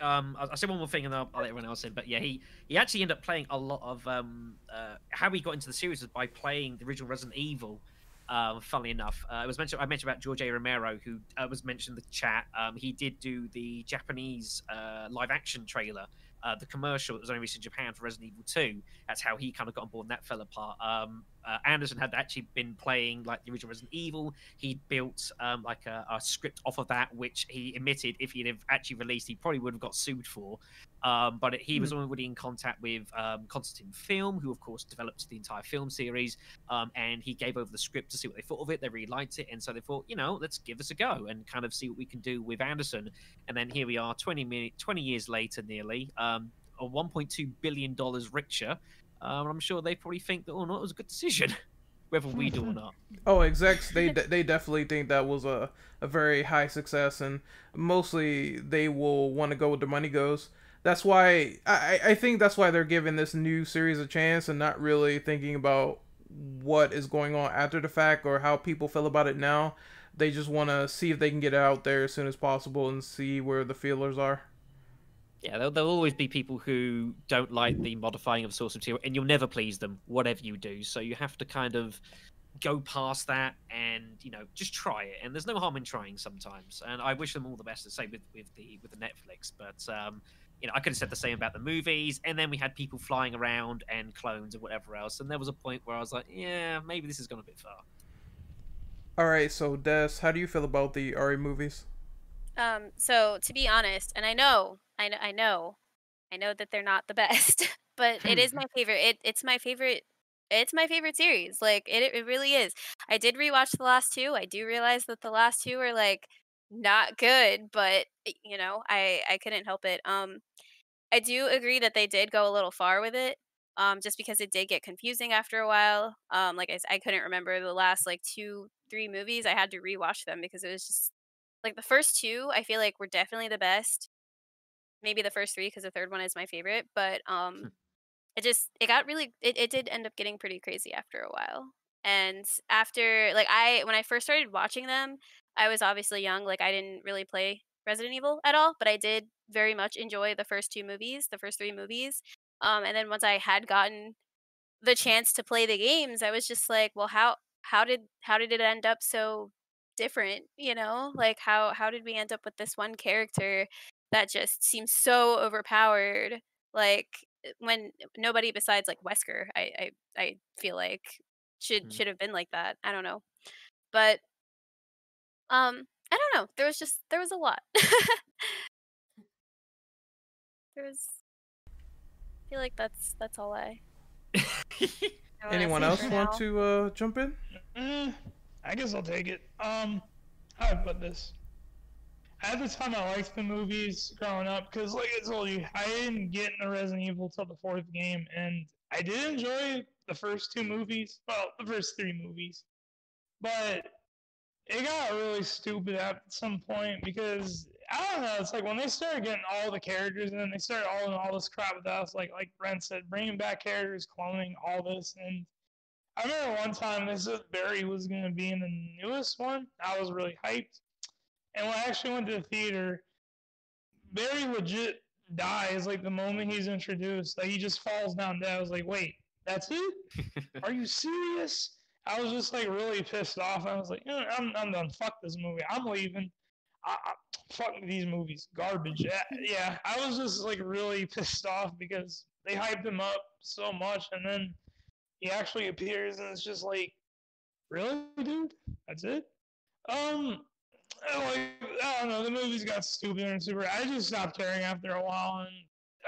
um, I'll, I'll say one more thing and then I'll, I'll let everyone else in. But yeah, he he actually ended up playing a lot of um, uh, how he got into the series was by playing the original Resident Evil. Um, funnily enough, uh, it was mentioned. I mentioned about George A. Romero, who uh, was mentioned in the chat. Um, he did do the Japanese uh, live action trailer, uh, the commercial that was only released in Japan for Resident Evil 2. That's how he kind of got on board and that fell apart. Um, uh, Anderson had actually been playing like the original Resident Evil. He built um, like a, a script off of that, which he admitted if he'd have actually released, he probably would have got sued for. Um, but he was already in contact with um, Constantine Film, who of course developed the entire film series, um, and he gave over the script to see what they thought of it. They really liked it, and so they thought, you know, let's give this a go and kind of see what we can do with Anderson. And then here we are, 20 minute, 20 years later, nearly, um, a 1.2 billion dollars richer. Um, I'm sure they probably think that, oh no, it was a good decision, whether we do or not. Oh, execs, they de- they definitely think that was a, a very high success, and mostly they will want to go where the money goes. That's why I, I think that's why they're giving this new series a chance and not really thinking about what is going on after the fact or how people feel about it now. They just want to see if they can get it out there as soon as possible and see where the feelers are. Yeah, there'll, there'll always be people who don't like the modifying of source material, and you'll never please them, whatever you do. So you have to kind of go past that and you know just try it. And there's no harm in trying sometimes. And I wish them all the best. To say with with the with the Netflix, but um, you know I could have said the same about the movies. And then we had people flying around and clones and whatever else. And there was a point where I was like, yeah, maybe this has gone a bit far. All right, so Des, how do you feel about the RE movies? Um, so to be honest, and I know, I know, I know, I know that they're not the best, but it is my favorite. It it's my favorite. It's my favorite series. Like it, it really is. I did rewatch the last two. I do realize that the last two are like not good, but you know, I I couldn't help it. Um, I do agree that they did go a little far with it. Um, just because it did get confusing after a while. Um, like I, I couldn't remember the last like two, three movies. I had to rewatch them because it was just like the first two i feel like were definitely the best maybe the first three because the third one is my favorite but um it just it got really it, it did end up getting pretty crazy after a while and after like i when i first started watching them i was obviously young like i didn't really play resident evil at all but i did very much enjoy the first two movies the first three movies um and then once i had gotten the chance to play the games i was just like well how how did how did it end up so different? you know like how how did we end up with this one character that just seems so overpowered. Like uh, when nobody besides like Wesker, I I, I feel like should Hmm. should have been like that. I don't know, but um, I don't know. There was just there was a lot. there was. I feel like that's that's all I. I Anyone say else want now. to uh, jump in? Eh, I guess I'll take it. Um, how do I put this? At the time, I liked the movies growing up because, like I told you, I didn't get into Resident Evil till the fourth game, and I did enjoy the first two movies. Well, the first three movies, but it got really stupid at some point because I don't know. It's like when they started getting all the characters and then they started all in all this crap with us, like like Brent said, bringing back characters, cloning, all this, and I remember one time they said Barry was going to be in the newest one. I was really hyped. And when I actually went to the theater, Barry legit dies like the moment he's introduced. Like he just falls down dead. I was like, wait, that's it? Are you serious? I was just like really pissed off. I was like, "Eh, I'm, I'm done. Fuck this movie. I'm leaving. I, I, fuck these movies. Garbage. Yeah, yeah, I was just like really pissed off because they hyped him up so much and then he actually appears and it's just like really dude that's it um like i don't know the movies got stupid and super i just stopped caring after a while and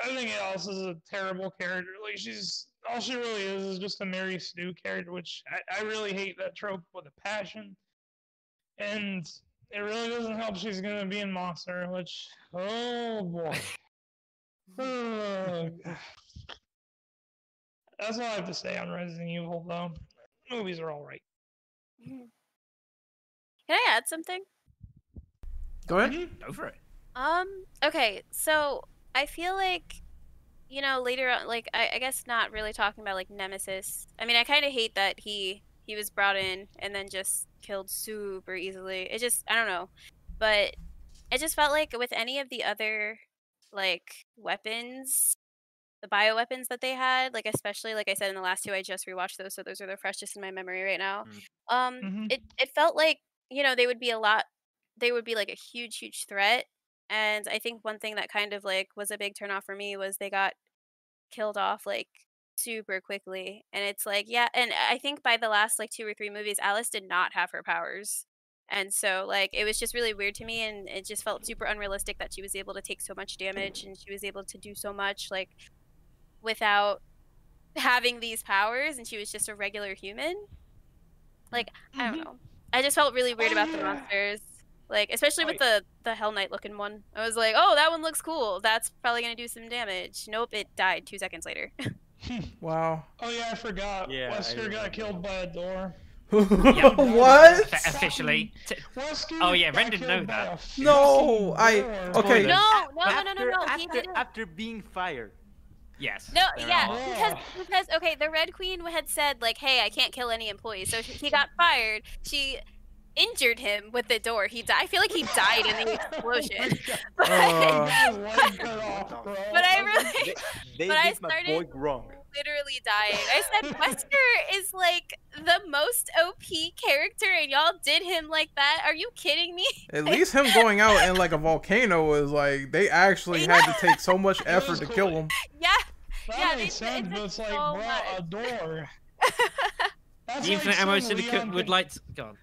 everything else is a terrible character like she's all she really is is just a mary Sue character which I, I really hate that trope with a passion and it really doesn't help she's gonna be in monster which oh boy Oh, that's all I have to say on Resident Evil, though. Movies are all right. Can I add something? Go ahead. Mm-hmm. Go for it. Um. Okay. So I feel like, you know, later on, like I, I guess not really talking about like Nemesis. I mean, I kind of hate that he he was brought in and then just killed super easily. It just I don't know, but it just felt like with any of the other like weapons, the bioweapons that they had, like especially like I said in the last two, I just rewatched those, so those are the freshest in my memory right now. Um, Mhm. it it felt like you know they would be a lot, they would be like a huge huge threat, and I think one thing that kind of like was a big turnoff for me was they got killed off like super quickly, and it's like yeah, and I think by the last like two or three movies, Alice did not have her powers. And so, like, it was just really weird to me, and it just felt super unrealistic that she was able to take so much damage and she was able to do so much, like, without having these powers, and she was just a regular human. Like, I don't Mhm. know. I just felt really weird about the monsters. Like, especially Oh, with the the Hell Knight looking one. I was like, oh, that one looks cool. That's probably gonna do some damage. Nope, it died two seconds later. Wow. oh yeah, I forgot. Yeah, Wesker remember got killed by a door. what? Officially. Wesker Oh, yeah, Ren didn't know that. No, I- okay. no, Spoilers. no, no, no, no, no. He After, didn't. after being fired. yes. No, yeah, all- because because okay, the Red Queen had said like, "Hey, I can't kill any employees," so he got fired. She injured him with the door. He died. I feel like he died in the explosion. But, Uh, His leg cut off, bro. but I really they But I did my boy started- wrong. literally dying. I said Wesker is like the most OP character, and y'all did him like that. Are you kidding me? At least him going out in like a volcano was like they actually had to take so much effort to kill him. Yeah, That yeah, makes they- sense, it it's like, so bro, a much. door. That's The like Infinite Ammo saying Syndicate would can- like to... Go on.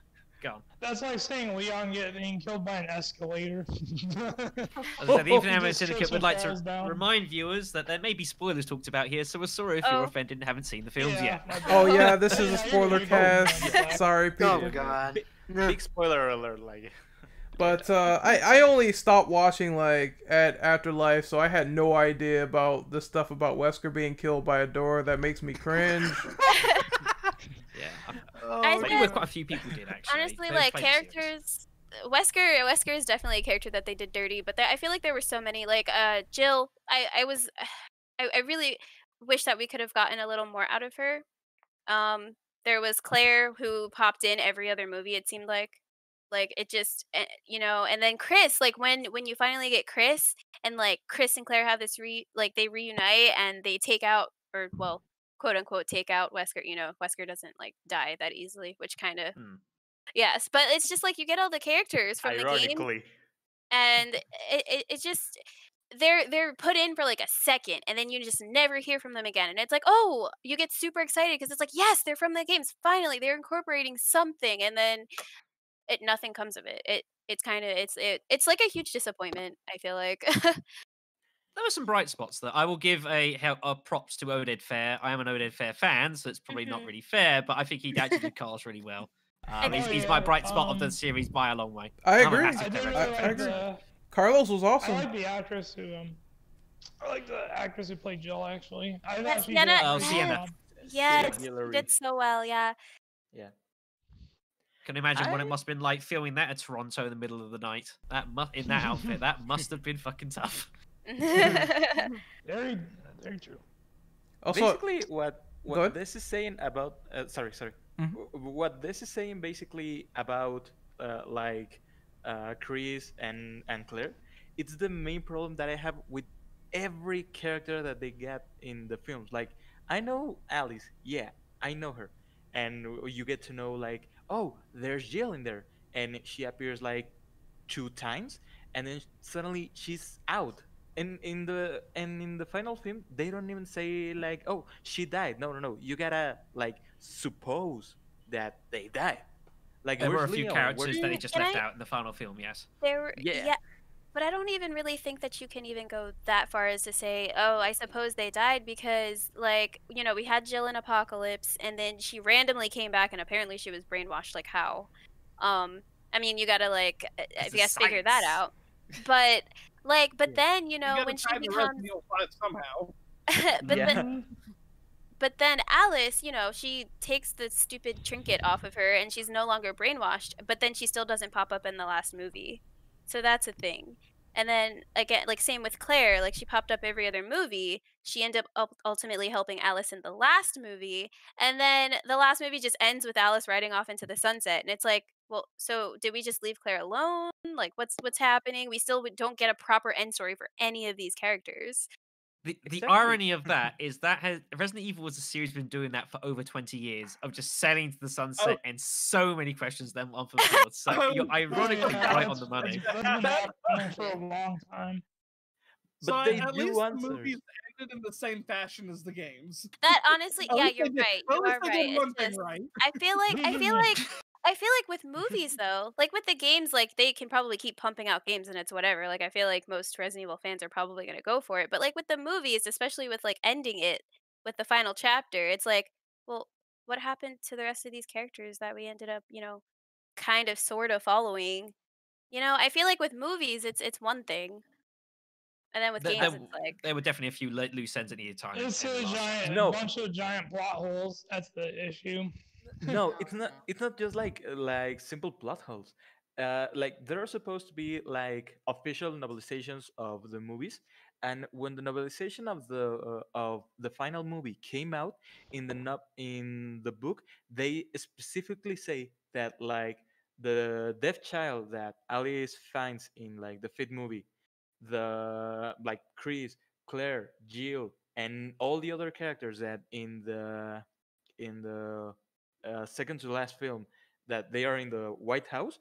Go on. That's like saying Leon getting killed by an escalator. As I said, the Infinite Ammo Just Syndicate trips would like to down. remind viewers that there may be spoilers talked about here, so we're sorry if Oh. you're offended and haven't seen the films Yeah, yet. Oh yeah, this is a spoiler cast. Sorry, Oh people. god. Big spoiler alert, like. But uh, I I only stopped watching like at Afterlife, so I had no idea about the stuff about Wesker being killed by a door. That makes me cringe. Yeah. I- Oh, I I think with quite a few people did actually. honestly, They're like playing serious. characters. Wesker, Wesker is definitely a character that they did dirty, but there, I feel like there were so many. Like uh, Jill, I I was, I, I really wish that we could have gotten a little more out of her. Um, there was Claire who popped in every other movie. It seemed like, like it just, eh, you know. And then Chris, like when when you finally get Chris, and like Chris and Claire have this re like they reunite and they take out or well quote unquote take out Wesker. You know, Wesker doesn't like die that easily, which kind of Hmm. yes. But it's just like you get all the characters from the game. And it, it, it just they're they're put in for like a second and then you just never hear from them again and it's like oh you get super excited because it's like yes they're from the games finally they're incorporating something and then it nothing comes of it it it's kind of it's it, it's like a huge disappointment i feel like There were some bright spots that I will give a, a props to Oded Fehr. I am an Oded Fehr fan, so it's probably not Mhm. really fair, but I think he actually did Carlos really well. Um, he's, Oh, he's my bright spot of the um, series by a long way. I agree. I really. I- I agree. the. Carlos was I awesome. like the actress who um. I like the actress who played Jill. Actually, I Yes, thought she Sienna- did a Oh, great Sienna. yes Guillory. did so well yeah Yeah. Can you imagine what it must have been like filming that at Toronto in the middle of the night? That mu- in that outfit, that must have been fucking tough. Very, very true. Also, basically what what ahead. this is saying about uh, sorry sorry. W- w- what this is saying basically about uh, like uh, Chris and and Claire it's the main problem that I have with every character that they get in the films. Like I know Alice. Yeah I know her. And you get to know like oh there's Jill in there. And she appears like two times. And then suddenly she's out and in the and in the final film they don't even say like oh she died no no no you gotta like suppose that they died like There were a few Leon? characters Where's- that they Mm, just can left I- out in the final film. Yes. there were Yeah. yeah but i don't even really think that you can even go that far as to say oh i suppose they died because like you know we had jill in apocalypse and then she randomly came back and apparently she was brainwashed like how um i mean you gotta like uh, i It's the guess figure that out but like but Yeah. then you know you when she tie the becomes Resident Evil 5 somehow. but Yeah. then but then Alice, you know, she takes the stupid trinket off of her and she's no longer brainwashed, but then she still doesn't pop up in the last movie. So that's a thing. And then again, like same with Claire, like she popped up every other movie. She ended up ultimately helping Alice in the last movie, and then the last movie just ends with Alice riding off into the sunset. And it's like, well, so did we just leave Claire alone? Like, what's what's happening? We still don't get a proper end story for any of these characters. The, the Exactly. irony of that is that has Resident Evil was a series been doing that for over 20 years of just sailing to the sunset oh. and so many questions then unfulfilled. So you're Oh, ironically yeah, right on the money. that's been happening for a long time. But so they at do least answer. the movies ended in the same fashion as the games. That honestly, yeah, you're right. at You least are they right. did one thing just, right. I feel like I feel like I feel like with mm-hmm. movies though, like with the games, like they can probably keep pumping out games and it's whatever. Like I feel like most Resident Evil fans are probably gonna go for it. But like with the movies, especially with like ending it with the final chapter, it's like, well, what happened to the rest of these characters that we ended up, you know, kind of sort of following? You know, I feel like with movies, it's it's one thing, and then with There, games, there- it's like there were definitely a few loose ends at needed time. It's a the giant, No. bunch of giant plot holes. That's the issue. No it's not it's not just like uh, like simple plot holes. Uh like there are supposed to be like official novelizations of the movies and when the novelization of the uh, of the final movie came out in the no- in the book they specifically say that like the deaf child that alice finds in like the fifth movie the like chris claire jill and all the other characters that in the in the uh, second to last film that they are in the White House,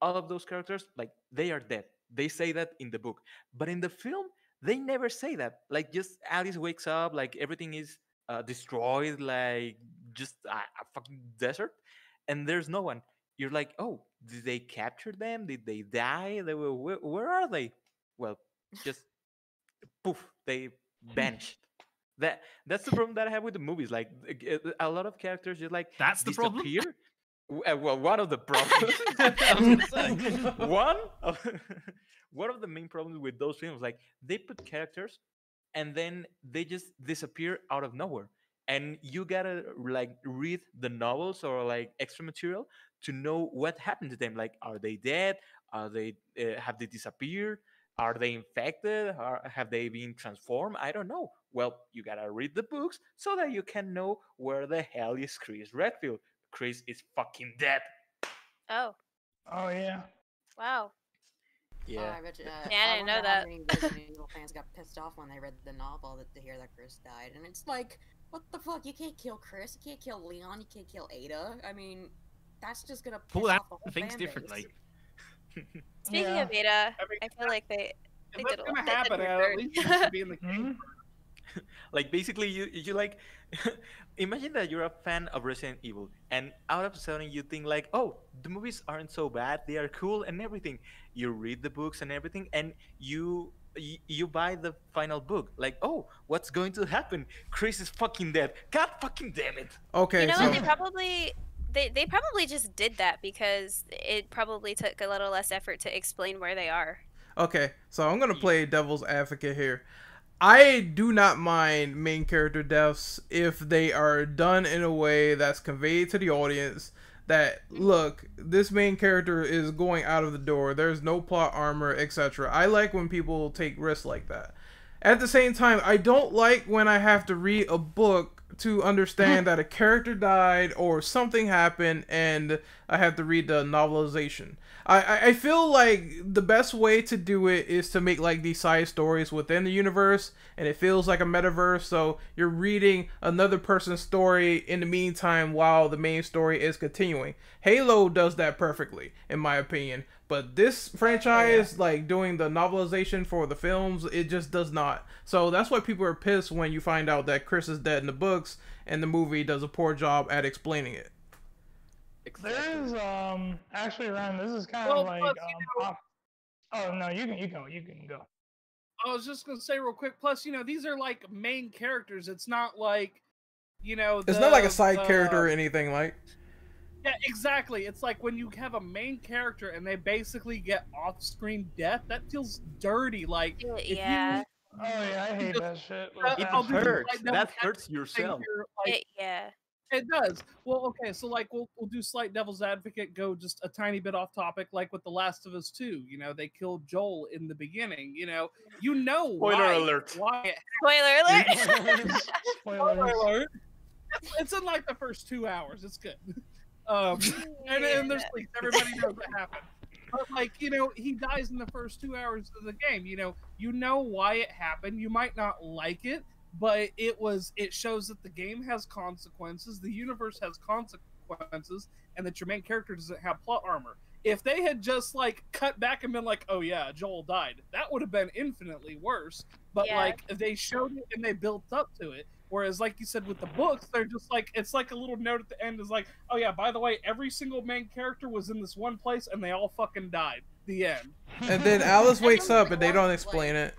all of those characters like they are dead. They say that in the book, but in the film they never say that. Like just Alice wakes up, like everything is uh, destroyed, like just a, a fucking desert, and there's no one. You're like, oh, did they capture them? Did they die? They were where, where are they? Well, just poof, they vanished. That that's the problem that I have with the movies. Like a- a lot of characters just like That's the problem? uh, Well, one of the problems. I was gonna say, one of one of the main problems with those films, like they put characters and then they just disappear out of nowhere, and you gotta like read the novels or like extra material to know what happened to them. Like, are they dead? Are they uh, have they disappeared? Are they infected? Are, have they been transformed? I don't know. Well, you gotta read the books so that you can know where the hell is Chris Redfield. Chris is fucking dead. oh Oh yeah. wow. Oh, I bet you, uh, Yeah, I didn't know that. How many Resident Evil fans got pissed off when they read the novel that to hear that Chris died, and it's like, what the fuck? You can't kill Chris. You can't kill Leon. You can't kill Ada. I mean, that's just gonna Pull out the whole things fan base. differently. Speaking Yeah. of Ada, I mean, I feel like they they If did that's a gonna lot. happen, at least it should be in the Mhm. game. like basically you you like imagine that you're a fan of Resident Evil and out of a sudden you think like oh the movies aren't so bad they are cool and everything you read the books and everything and you you, you buy the final book like oh what's going to happen Chris is fucking dead god fucking damn it Okay, you know so what? They probably they they probably just did that because it probably took a little less effort to explain where they are. Okay, so I'm gonna play devil's advocate here. I do not mind main character deaths if they are done in a way that's conveyed to the audience that mm-hmm. look, this main character is going out of the door. There's no plot armor, etc. I like when people take risks like that. At the same time, I don't like when I have to read a book to understand that a character died or something happened and I have to read the novelization. I, I- feel like the best way to do it is to make like these side stories within the universe and it feels like a metaverse so you're reading another person's story in the meantime while the main story is continuing. Halo does that perfectly in my opinion. But this franchise, like doing the novelization for the films, it just does not. So that's why people are pissed when you find out that Chris is dead in the books and the movie does a poor job at explaining it. There is um actually Ryan, this is kind Well, of like plus, um, you know- off- Oh no, you can you go, you can go. I was just gonna say real quick. Plus, you know, these are like main characters. It's not like, you know, It's not like a side the- character or anything like. Yeah, exactly. It's like when you have a main character and they basically get off-screen death. That feels dirty. Like Yeah, if you- Oh yeah, I hate that shit. with Uh, that I'll shit. do the hurts slight devil that hurts yourself like, It, yeah. It does. Well, okay, so like we'll we'll do slight devil's advocate, go just a tiny bit off topic, like with The Last of Us 2. You know, they killed Joel in the beginning. You know, you know Spoiler why, alert. why it Spoiler alert. Spoilers. alert. It's, it's in like the first two hours. It's good. Um, and then there's like everybody knows what happened. But like you know, he dies in the first two hours of the game. You know, you know why it happened. You might not like it, but it was. It shows that the game has consequences. The universe has consequences, and that your main character doesn't have plot armor. If they had just like cut back and been like, "Oh yeah, Joel died," that would have been infinitely worse. But Yeah. like they showed it and they built up to it. Whereas, like you said with the books, they're just like it's like a little note at the end is like, oh yeah, by the way, every single main character was in this one place and they all fucking died. The end. And then Alice wakes up and they don't explain it.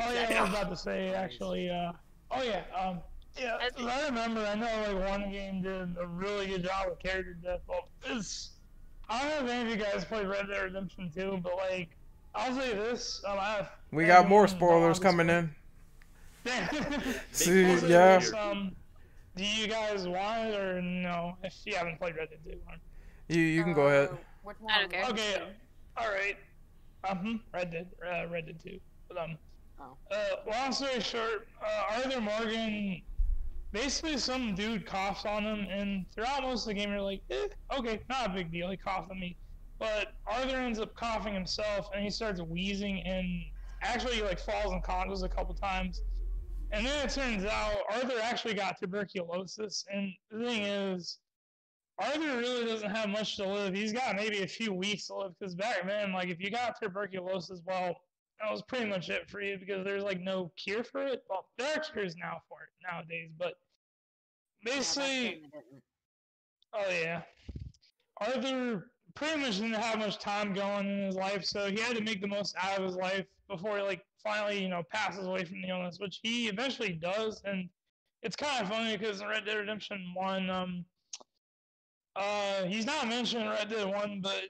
Oh yeah, I was about to say actually. Uh, oh yeah. Um, yeah. I 'cause I remember. I know like one game did a really good job with character death. Well, it's. I don't know if any of you guys played Red Dead Redemption 2, but like, I'll say this. Um, I have We got more spoilers coming in. See, yeah. this, um, do you guys want it or no? If you haven't played Red Dead 2, one. You you can go ahead. Uh, Which one? I. Okay. All right. Um, Red Dead, uh, Red Dead 2. But um, Oh. uh, long story short, uh, Arthur Morgan, basically some dude coughs on him, and throughout most of the game, you're like, eh, okay, not a big deal. He coughed on me. But Arthur ends up coughing himself, and he starts wheezing, and actually he like falls and unconscious a couple times. And then it turns out Arthur actually got tuberculosis, and the thing is, Arthur really doesn't have much to live. He's got maybe a few weeks to live because back then, like if you got tuberculosis, well, that was pretty much it for you because there's like no cure for it. Well, there are cures now for it nowadays, but Yeah, basically, then oh yeah, Arthur pretty much didn't have much time going in his life, so he had to make the most out of his life before he like finally, you know, passes away from the illness, which he eventually does. And it's kind of funny because in Red Dead Redemption One, um, uh, he's not mentioned in Red Dead One, but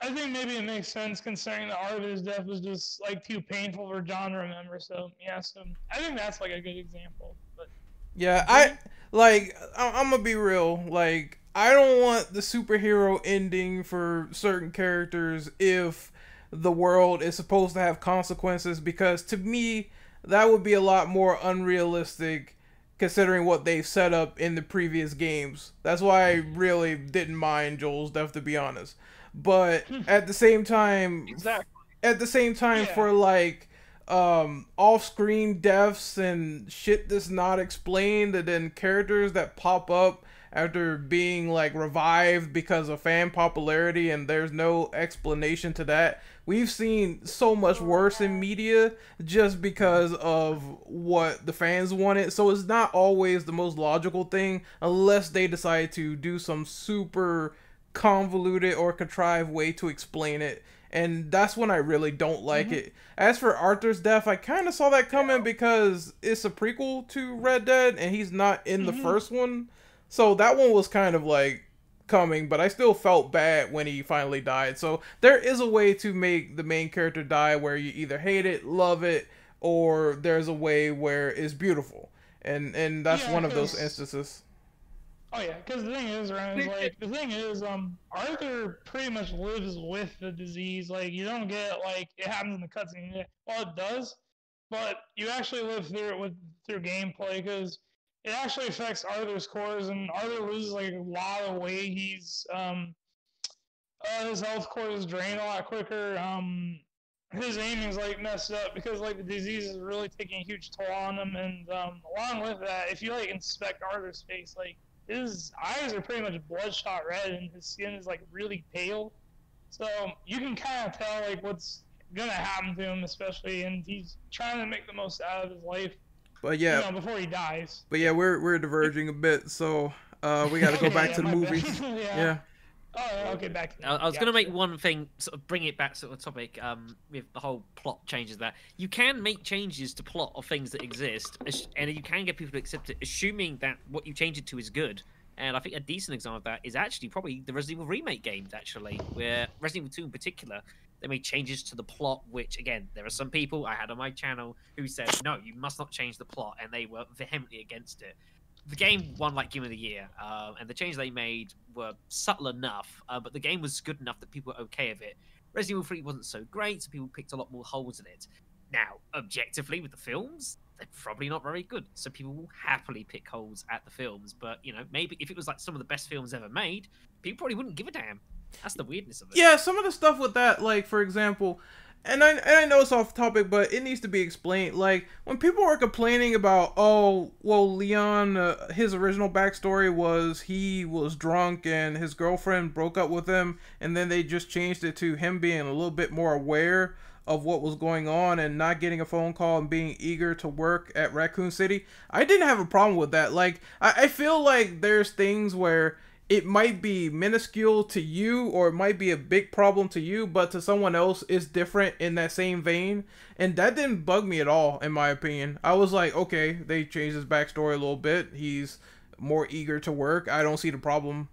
I think maybe it makes sense considering that Arthur's death was just like too painful for John to remember. So yeah, so I think that's like a good example. But Yeah, I like. I- I'm gonna be real. Like, I don't want the superhero ending for certain characters if the world is supposed to have consequences. Because to me, that would be a lot more unrealistic, considering what they've set up in the previous games. That's why I really didn't mind Joel's death, to be honest. But at the same time, Exactly. at the same time Yeah. for like um off-screen deaths and shit that's not explained and then characters that pop up after being like revived because of fan popularity and there's no explanation to that. We've seen so much worse in media just because of what the fans wanted. So it's not always the most logical thing unless they decide to do some super convoluted or contrived way to explain it and that's when I really don't like mm-hmm. it. As for Arthur's death, I kind of saw that coming because it's a prequel to Red Dead, and he's not in mm-hmm. the first one, so that one was kind of like coming. But I still felt bad when he finally died. So there is a way to make the main character die where you either hate it, love it, or there's a way where it's beautiful, and and that's yeah, one of those instances. Oh yeah, because the thing is, right, like the thing is, um, Arthur pretty much lives with the disease. Like you don't get like it happens in the cutscene. Well, it does, but you actually live through it with through gameplay because it actually affects Arthur's cores, and Arthur loses like a lot of weight. He's um, uh, his health core is drained a lot quicker. Um, his aiming is like messed up because like the disease is really taking a huge toll on him, and um, along with that, if you like inspect Arthur's face, like his eyes are pretty much bloodshot red and his skin is like really pale. So you can kind of tell like what's gonna happen to him, especially, and he's trying to make the most out of his life. But yeah, you know, before he dies. But yeah, we're we're diverging a bit, so uh, we got to go back yeah, to the movies. yeah. yeah. Oh, okay, back. I, I was going to make one thing, sort of bring it back to the topic um, with the whole plot changes. That you can make changes to plot of things that exist, and you can get people to accept it, assuming that what you change it to is good. And I think a decent example of that is actually probably the Resident Evil remake games, actually, where Resident Evil 2 in particular, they made changes to the plot, which, again, there are some people I had on my channel who said, no, you must not change the plot, and they were vehemently against it the game won like game of the year, uh, and the changes they made were subtle enough, uh, but the game was good enough that people were okay with it. Resident Evil 3 wasn't so great, so people picked a lot more holes in it. Now, objectively, with the films, they're probably not very good, so people will happily pick holes at the films. But you know, maybe if it was like some of the best films ever made, people probably wouldn't give a damn. That's the weirdness of it. Yeah, some of the stuff with that, like for example, and I, and I know it's off topic, but it needs to be explained. Like when people are complaining about, oh, well, Leon, uh, his original backstory was he was drunk and his girlfriend broke up with him, and then they just changed it to him being a little bit more aware of what was going on and not getting a phone call and being eager to work at Raccoon City. I didn't have a problem with that. Like I, I feel like there's things where it might be minuscule to you or it might be a big problem to you, but to someone else it's different in that same vein. And that didn't bug me at all, in my opinion. I was like, okay, they changed his backstory a little bit. He's more eager to work. I don't see the problem.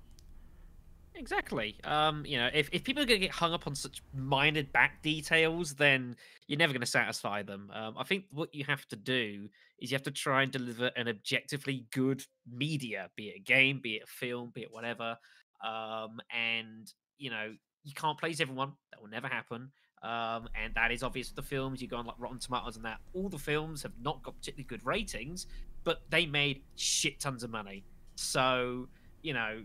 Exactly. Um, you know, if, if people are going to get hung up on such minded back details, then you're never going to satisfy them. Um, I think what you have to do is you have to try and deliver an objectively good media, be it a game, be it a film, be it whatever. Um, and you know, you can't please everyone. That will never happen. Um, and that is obvious with the films. You go on like Rotten Tomatoes and that. All the films have not got particularly good ratings, but they made shit tons of money. So you know,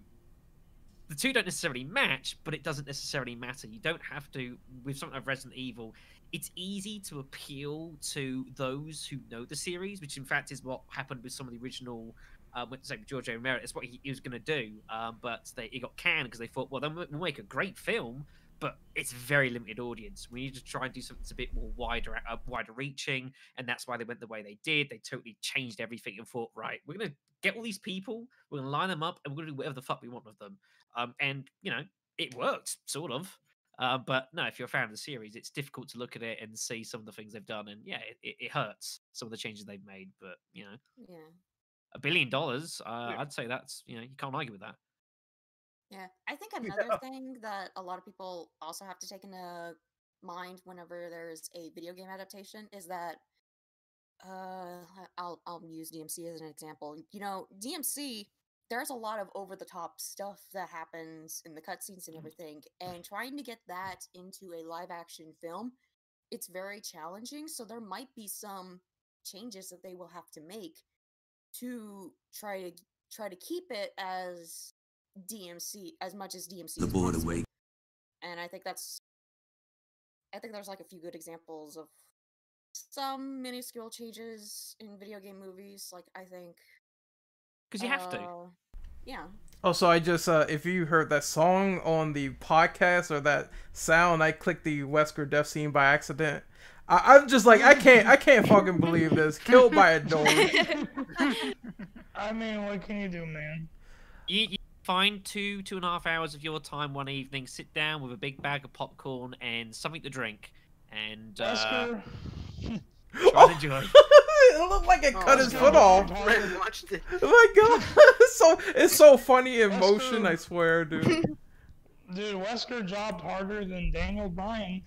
the two don't necessarily match, but it doesn't necessarily matter. You don't have to with something like Resident Evil it's easy to appeal to those who know the series, which in fact is what happened with some of the original. Uh, with say with George A. Romero, it's what he, he was going to do, um, but they, it got canned because they thought, well, then we'll make a great film, but it's a very limited audience. We need to try and do something that's a bit more wider, uh, wider reaching, and that's why they went the way they did. They totally changed everything and thought, right, we're going to get all these people, we're going to line them up, and we're going to do whatever the fuck we want with them. Um, and you know, it worked, sort of. Uh, but no, if you're a fan of the series, it's difficult to look at it and see some of the things they've done, and yeah, it, it hurts some of the changes they've made. But you know, yeah, a billion dollars, uh, yeah. I'd say that's you know you can't argue with that. Yeah, I think another yeah. thing that a lot of people also have to take into mind whenever there's a video game adaptation is that uh, I'll I'll use DMC as an example. You know, DMC there's a lot of over the top stuff that happens in the cutscenes and mm. everything, and trying to get that into a live action film, it's very challenging. So there might be some changes that they will have to make to try to try to keep it as DMC as much as DMC. The board away. And I think that's I think there's like a few good examples of some minuscule changes in video game movies. Like I think because you have to. Uh, yeah. Oh, so I just uh, if you heard that song on the podcast or that sound, I clicked the Wesker death scene by accident. I, I'm just like I can't I can't fucking believe this. Killed by a dog. I mean, what can you do, man? You, you find two, two and a half hours of your time one evening, sit down with a big bag of popcorn and something to drink, and uh, Wesker, try and enjoy. It looked like it Oh, cut his Wesker foot off. jobbed Red watched it. Oh my god, it's so it's so funny in motion. I swear, dude. Dude, Wesker jobbed harder than Daniel Bryan.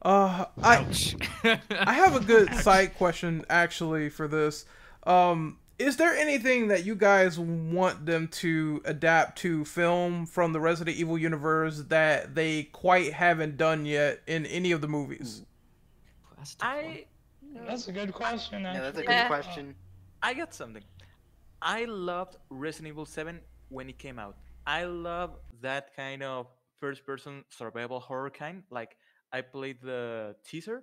Uh, I Ouch. I have a good side question actually for this. Um, is there anything that you guys want them to adapt to film from the Resident Evil universe that they quite haven't done yet in any of the movies? That's a tough one. I That's a good question. Yeah, that's a good Yeah. question. I got something. I loved Resident Evil 7 when it came out. I love that kind of first person survival horror kind. Like I played the teaser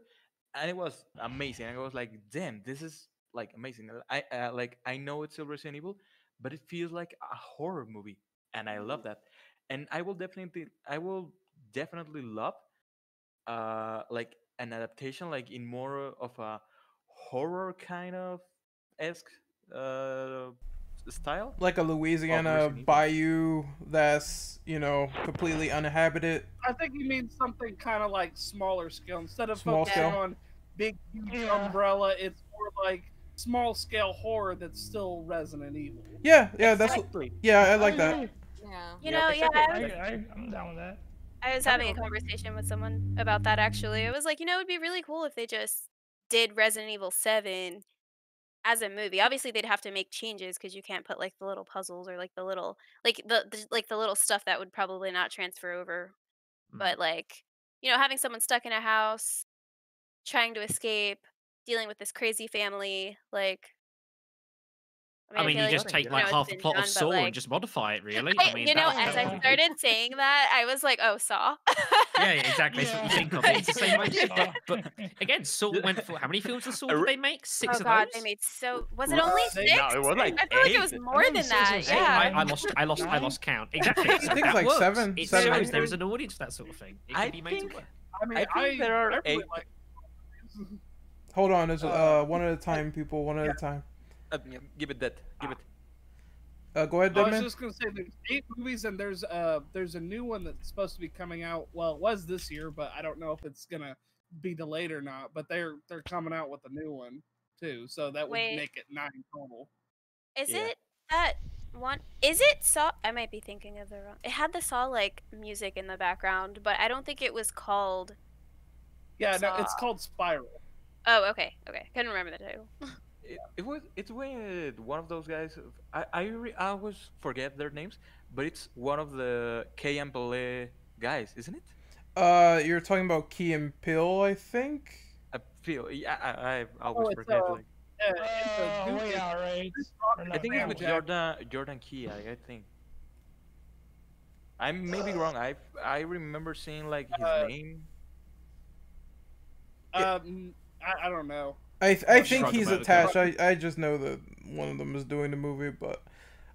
and it was amazing. I was like, "Damn, this is like amazing." I uh, like I know it's still Resident Evil, but it feels like a horror movie and I love that. And I will definitely I will definitely love uh like an adaptation like in more of a horror kind of esque uh style. Like a Louisiana bayou that's you know completely uninhabited. I think he means something kind of like smaller scale instead of Small focusing scale. on big huge Yeah. umbrella. It's more like small scale horror that's still Resident Evil. Yeah, yeah, that's what, Exactly. yeah, I like that. Yeah. You know, yeah. I I, I, I'm down with that. I was having a conversation with someone about that actually. It was like, you know, it would be really cool if they just did Resident Evil 7 as a movie. Obviously, they'd have to make changes because you can't put like the little puzzles or like the little like the, the like the little stuff that would probably not transfer over. Mm. But like, you know, having someone stuck in a house trying to escape, dealing with this crazy family, like I mean, feel you just take like half the plot done, of Saw like- and just modify it, really. I, I mean, you know, as I started saying that, I was like, "Oh, Saw." Yeah, yeah, exactly. That's what you think of it. It's the same idea. But, but again, Saw went for how many films of Saw did they make? Six oh of God, those. they made so. Was it only they- six? no, it was like I feel like it was more think than that. was Hey, eight. Yeah. I, I lost, I lost, I lost count. Exactly. I think that like works. seven- It seven, shows there is an audience for that sort of thing. It can I be made to think- work. I mean, I I, think there are eight- Hold on, it's Uh, uh one at a time, people, one at a time. Uh, yeah, give it that. Give it. Uh, go ahead, I was Deadman. just gonna say there's eight movies and there's uh there's a new one that's supposed to be coming out. Well, it was this year, but I don't know if it's gonna be delayed or not. But they're they're coming out with a new one too, so that would Wait. make it nine total. Is Yeah. it that one? Is it Saw? I might be thinking of the wrong. It had the Saw like music in the background, but I don't think it was called. Yeah, no, it's called Spiral. Oh, okay, okay. Couldn't remember the title. It, it was. It's with one of those guys. I I, re, I always forget their names, but it's one of the Key and Peele guys, isn't it? Uh, you're talking about Key and Peele, I think. I feel. Yeah, I, I always it's, forget. uh, like, Yeah, Uh, dude way that- right? Chris Rock Or and I think it's Sam with Jordan Jordan Key. I, I think. I may be wrong. I I remember seeing like his Uh, name. Um, I, I don't know. I th- I think he's attached. I, I just know that one of them is doing the movie, but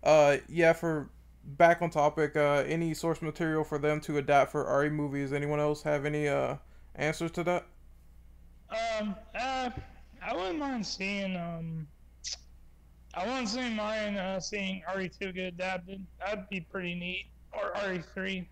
uh yeah. For back on topic, uh, any source material for them to adapt for RE movies? Anyone else have any uh answers to that? Um, uh, I wouldn't mind seeing, um, I wouldn't see mine, uh, seeing RE2 get adapted. That'd be pretty neat. Or RE3.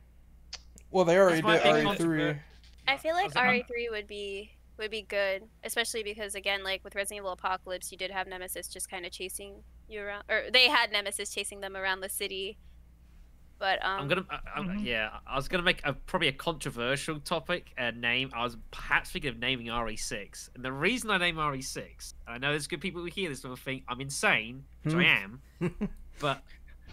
Well, they already did big RE controversy. three. I feel like RE three would be would be good, especially because again, like with Resident Evil Apocalypse, you did have Nemesis just kind of chasing you around, or they had Nemesis chasing them around the city. But um, I'm gonna, I, I'm- Mhm. yeah, I was gonna make a probably a controversial topic uh, name. I was perhaps thinking of naming RE6, and the reason I name RE6, I know there's good people who hear this and will think I'm insane, which I am, but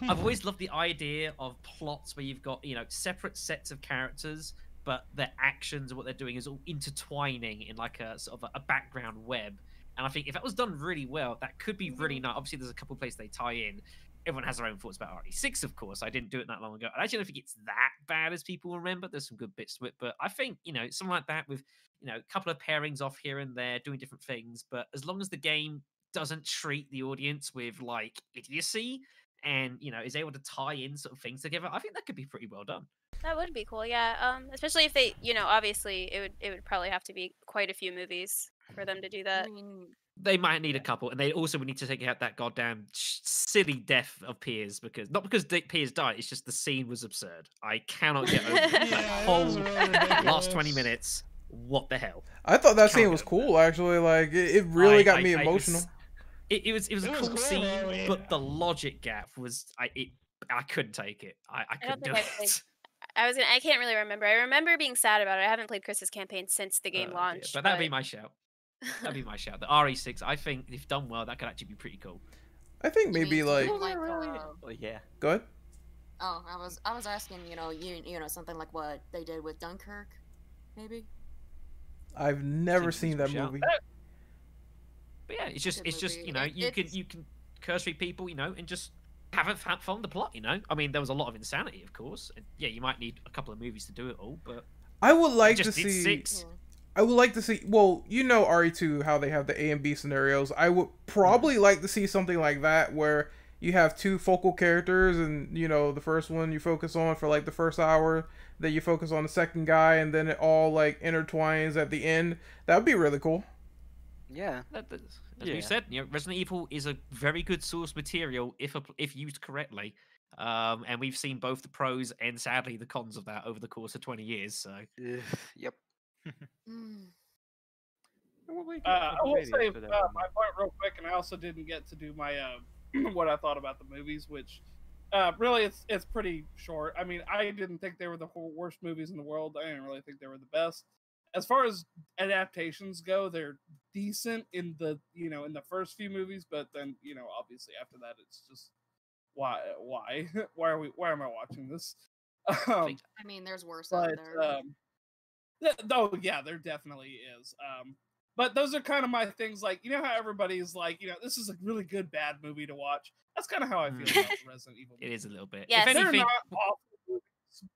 I've always loved the idea of plots where you've got you know separate sets of characters, but their actions and what they're doing is all intertwining in like a sort of a, a background web. And I think if that was done really well, that could be really mm. nice. Obviously, there's a couple of places they tie in. Everyone has their own thoughts about RE6, of course. I didn't do it that long ago. I actually don't think it's that bad as people remember. There's some good bits to it, but I think you know something like that with you know a couple of pairings off here and there, doing different things. But as long as the game doesn't treat the audience with like idiocy and you know is able to tie in sort of things together, I think that could be pretty well done. That would be cool, yeah. Um, especially if they, you know, obviously it would it would probably have to be quite a few movies for them to do that. I mean, They might need a couple, and they also would need to take out that goddamn silly death of Piers because not because Dick Piers died, it's just the scene was absurd. I cannot get over that Yeah, it whole was really last twenty minutes. What the hell? I thought that scene was get over cool. Actually, like it, it really I- got I- me I was- emotional. It, it was it was a It was cool cool, scene, yeah. but the logic gap was I it I couldn't take it. I, I couldn't do think I it. I was gonna. I can't really remember. I remember being sad about it. I haven't played Chris's campaign since the game Oh, dear. launched. But that'd be my shout. That'd be my shout. The RE6, I think if done well, that could actually be pretty cool. I think maybe mean like something like uh, Oh yeah. go ahead. oh, I was I was asking, you know, you you know something like what they did with Dunkirk, maybe. I've never seen that shout. movie. But yeah, it's just Good it's just you know It- you can it's- you can curse through people, you know, and just have it have the plot. You know, I mean, there was a lot of insanity, of course. And yeah, you might need a couple of movies to do it all, but I would like just to see. six. Hmm. I would like to see. Well, you know RE2 how they have the A and B scenarios. I would probably hmm. like to see something like that where you have two focal characters, and you know the first one you focus on for like the first hour, then you focus on the second guy, and then it all like intertwines at the end. That would be really cool. Yeah. That, that's- as Yeah. we said, you know, Resident Evil is a very good source material if app- if used correctly. Um, and we've seen both the pros and sadly the cons of that over the course of twenty years. So Ugh, yep. Mm. Uh, I will say uh, my point real quick, and I also didn't get to do my uh, what I thought about the movies, which uh, really it's it's pretty short. I mean, I didn't think they were the worst movies in the world. I didn't really think they were the best. As far as adaptations go, they're decent in the you know in the first few movies, but then you know obviously after that it's just why why why are we why am I watching this? Um, I mean, there's worse out but there. um, th- oh yeah, there definitely is. Um, but those are kind of my things. Like you know how everybody's like, you know, this is a really good bad movie to watch. That's kind of how I feel Mm. about Resident Evil. it movies. is a little bit. Yes. If They're anything, not awful movies,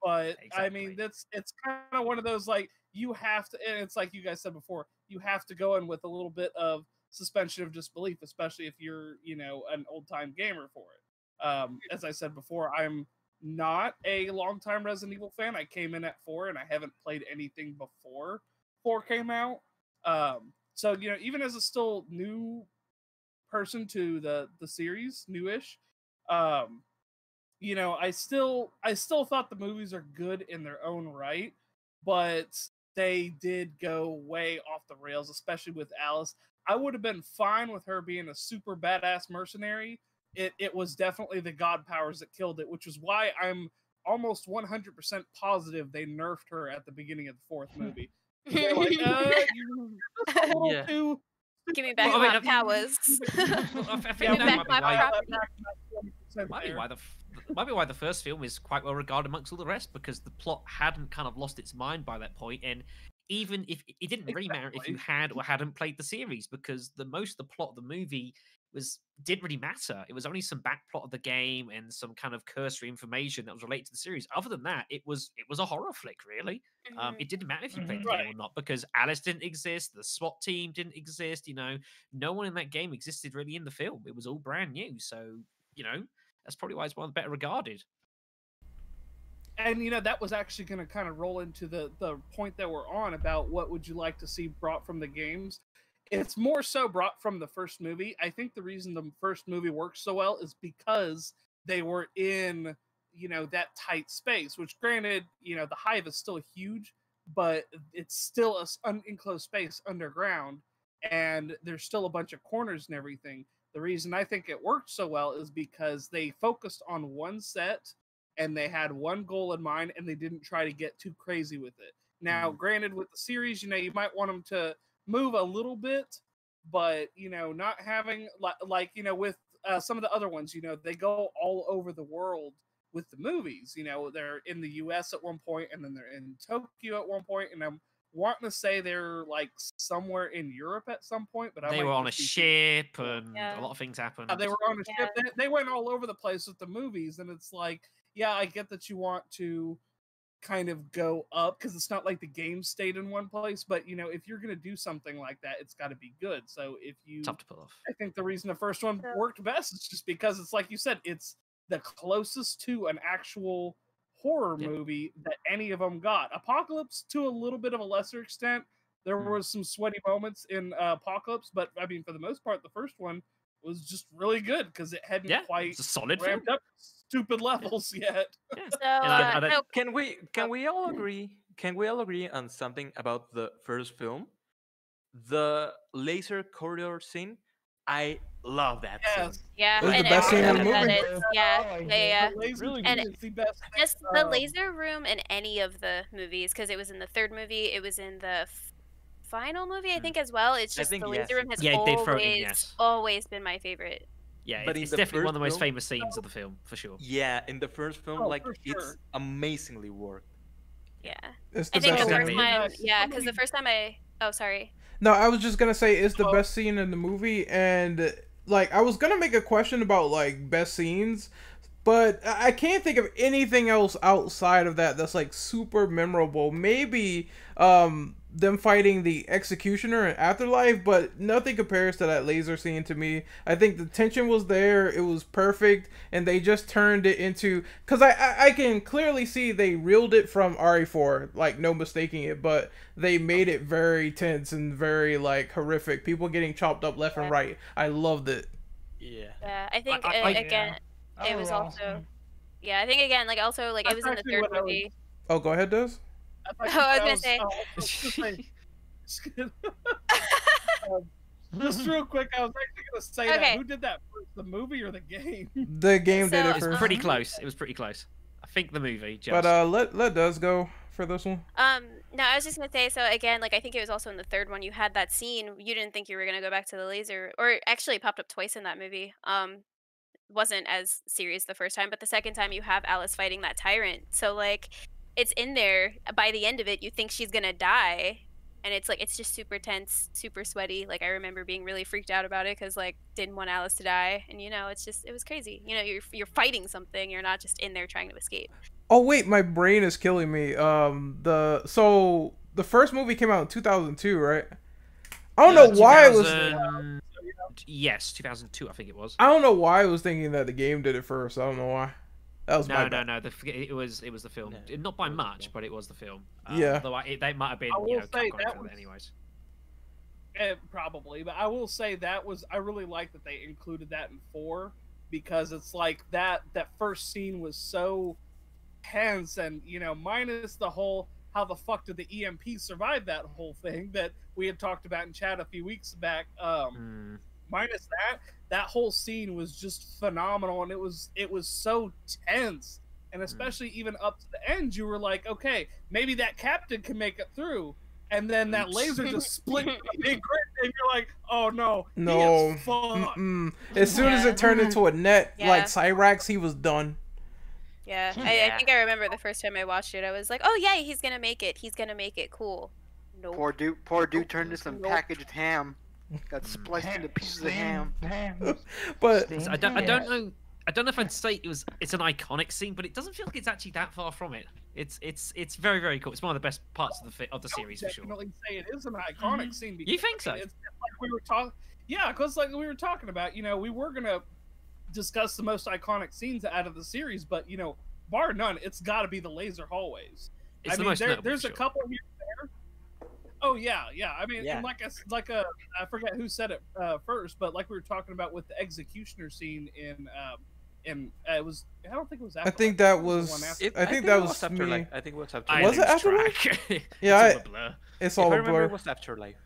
but I mean, Exactly. that's it's kind of one of those like you have to, and it's like you guys said before, you have to go in with a little bit of suspension of disbelief, especially if you're, you know, an old time gamer for it. Um, as I said before, I'm not a longtime Resident Evil fan. I came in at four, and I haven't played anything before four came out. Um, so you know, even as a still new person to the the series, newish, um, you know, I still I still thought the movies are good in their own right, but they did go way off the rails, especially with Alice. I would have been fine with her being a super badass mercenary. It it was definitely the god powers that killed it, which is why I'm almost 100% positive they nerfed her at the beginning of the fourth movie. They're like, uh, you're just a little Yeah. too Give me back Well, I mean, my I- powers. Well, I, I think Yeah, Give that me might back be my why. Might be why the f- might be why the first film is quite well regarded amongst all the rest because the plot hadn't kind of lost its mind by that point, and even if it didn't really matter if you had or hadn't played the series because the most of the plot of the movie was didn't really matter. It was only some back plot of the game and some kind of cursory information that was related to the series. Other than that, it was it was a horror flick, really. Um, Mhm. it didn't matter if you played Mhm. the game or not because Alice didn't exist, the SWAT team didn't exist. You know, no one in that game existed really in the film. It was all brand new. So you know, that's probably why it's one of the better regarded. and you know that was actually going to kind of roll into the the point that we're on about what would you like to see brought from the games. It's more so brought from the first movie. I think the reason the first movie works so well is because they were in you know that tight space which granted you know the hive is still huge but it's still a un- enclosed space underground and there's still a bunch of corners and everything the reason i think it worked so well is because they focused on one set and they had one goal in mind and they didn't try to get too crazy with it. Now, granted, with the series, you know, you might want them to move a little bit, but you know, not having like, like you know, with uh, some of the other ones, you know, they go all over the world with the movies. You know, they're in the U.S. at one point, and then they're in Tokyo at one point, and I'm wanting to say they're like somewhere in Europe at some point, but I they were on a just be- ship, and Yeah. a lot of things oh, happened. yeah, they were on a Yeah. ship. They, they went all over the place with the movies, and it's like, yeah, I get that you want to kind of go up because it's not like the game stayed in one place. But you know, if you're gonna do something like that, it's got to be good. So if you, tough to pull off. I think the reason the first one worked best is just because it's like you said, it's the closest to an actual horror Yeah. movie that any of them got. Apocalypse, to a little bit of a lesser extent, there Mm. was some sweaty moments in uh, Apocalypse, but I mean, for the most part, the first one was just really good because it hadn't Yeah, quite it's a solid film. ramped up stupid levels yet. So, uh, I don't- Can we can we all agree? Can we all agree on something about the first film? The laser corridor scene. I love that Yes. scene. yeah, It was the and best scene in the movie. it, yeah, I yeah, it. yeah. Really scene good. is the best. thing, Just the laser room in any of the movies, because it was in the third movie, it was in the f- final movie, I Mm. think, as well. It's just think the yes. laser room has Yeah, always, throw in, yes. always been my favorite. Yeah, But it's, it's definitely one of the most film- famous scenes of the film for sure. Yeah, in the first film, Oh, like for it's amazingly worked. Yeah, It's I think best the first time, Yeah, yeah, because the first time I, oh, sorry, No, I was just gonna say it's the best scene in the movie, and like I was gonna make a question about like best scenes, but I I can't think of anything else outside of that that's like super memorable. Maybe um them fighting the executioner in Afterlife, but nothing compares to that laser scene to me. I think the tension was there, it was perfect, and they just turned it into because I, I I can clearly see they reeled it from RE4, like no mistaking it, but they made it very tense and very like horrific. People getting chopped up left and right. I loved it. Yeah. yeah, I think I- uh, again, That it was also, awesome. yeah, I think again, like also like it was in the third what I was- movie. Oh, go ahead, Des. I, Oh, I was gonna say. was gonna say- Um, Just real quick, I was actually gonna say Okay. that. Who did that first, the movie or the game? The game did So, it It's first, pretty Um, close. It was pretty close. I think the movie. Just. but uh, let let does go for this one. Um, no, I was just gonna say. So again, like I think it was also in the third one. You had that scene. You didn't think you were gonna go back to the laser, or actually, it popped up twice in that movie. Um, wasn't as serious the first time, but the second time you have Alice fighting that tyrant. So like, it's in there. By the end of it, you think she's gonna die, and it's like it's just super tense, super sweaty. Like I remember being really freaked out about it because like didn't want Alice to die, and you know, it's just it was crazy. You know, you're you're fighting something. You're not just in there trying to escape. Oh wait, my brain is killing me. Um, the so the first movie came out in 2002, right? I don't Uh, know why it was. Yes, 2002, I think it was. I don't know why I was thinking that the game did it first. I don't know why. That was No, my no, bad. no. The, it was it was the film. Yeah, Not by it was the much, but it was the film. Yeah. Though I, it, they might have been, I you will know, say that was- anyways. Eh, probably, but I will say that was I really like that they included that in four because it's like that that first scene was so tense and you know minus the whole how the fuck did the EMP survive that whole thing that we had talked about in chat a few weeks back. Um, Hmm. minus that that whole scene was just phenomenal and it was it was so tense and mm. especially even up to the end you were like okay maybe that captain can make it through and then that laser just split a big grid and you're like oh no he is No. As soon as it turned into a net Yeah. like Cyrax, he was done. Yeah, I, I think I remember the first time I watched it. I was like, "Oh yeah, he's gonna make it. He's gonna make it. Cool." Nope. Poor dude, poor dude turned into some Nope. packaged ham. Got spliced into pieces of ham. Damn. But I don't, I don't know. I don't know if I'd say it was. It's an iconic scene, but it doesn't feel like it's actually that far from it. It's it's it's very very cool. It's one of the best parts of the of the series for sure. definitely say it is an iconic mm-hmm. scene because You think I mean, so? it's like we were talking yeah because like we were talking about you know we were gonna discuss the most iconic scenes out of the series but you know bar none it's got to be the laser hallways It's I the mean, most there, notable, there's for a couple here and there. Oh yeah, yeah. I mean, Yeah. like I s- like a I forget who said it uh, first, but like we were talking about with the executioner scene in um in uh, it was I don't think it was. I think that was. one after- I think that it was after me. life. I think it was after I Was it lose Afterlife? Yeah, it's I- all a blur. It's If all I a remember, blur. it was afterlife.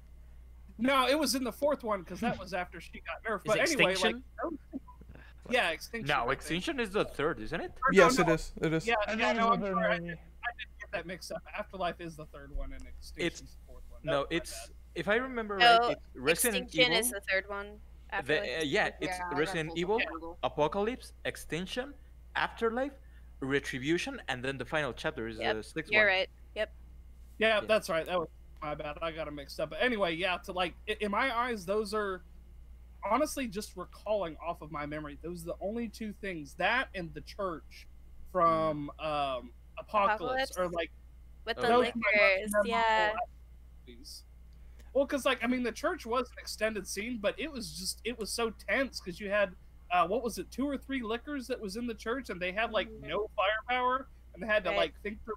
No, it was in the fourth one because that was after she got nerfed. But it anyway, Extinction? those- yeah, extinction. I No, think. extinction is the third, isn't it? Or Yes, it no, is. It is. Yeah, I yeah, no, I'm the sorry, I movie. did, I did get that mixed up. Afterlife is the third one, and Extinction's the fourth one. No, That's it's if I remember No, right, it's Resident Extinction Evil. is the third one. The, uh, yeah, it's Yeah, Resident Evil, on Google. Apocalypse, Extinction, Afterlife, Retribution, and then the final chapter is Yep, the sixth You're one. right. Yep. Yeah, Yeah. that's right. That was my bad. I got them mixed up. But anyway, yeah, to like in my eyes, those are honestly just recalling off of my memory. Those are the only two things that and the church from um Apocalypse, or like With Oh, the yeah. those are my most liquors. Yeah. Movies. Well, because like I mean, the church was an extended scene, but it was just it was so tense because you had uh, what was it, two or three lickers that was in the church, and they had like no firepower, and they had to Right. like think through.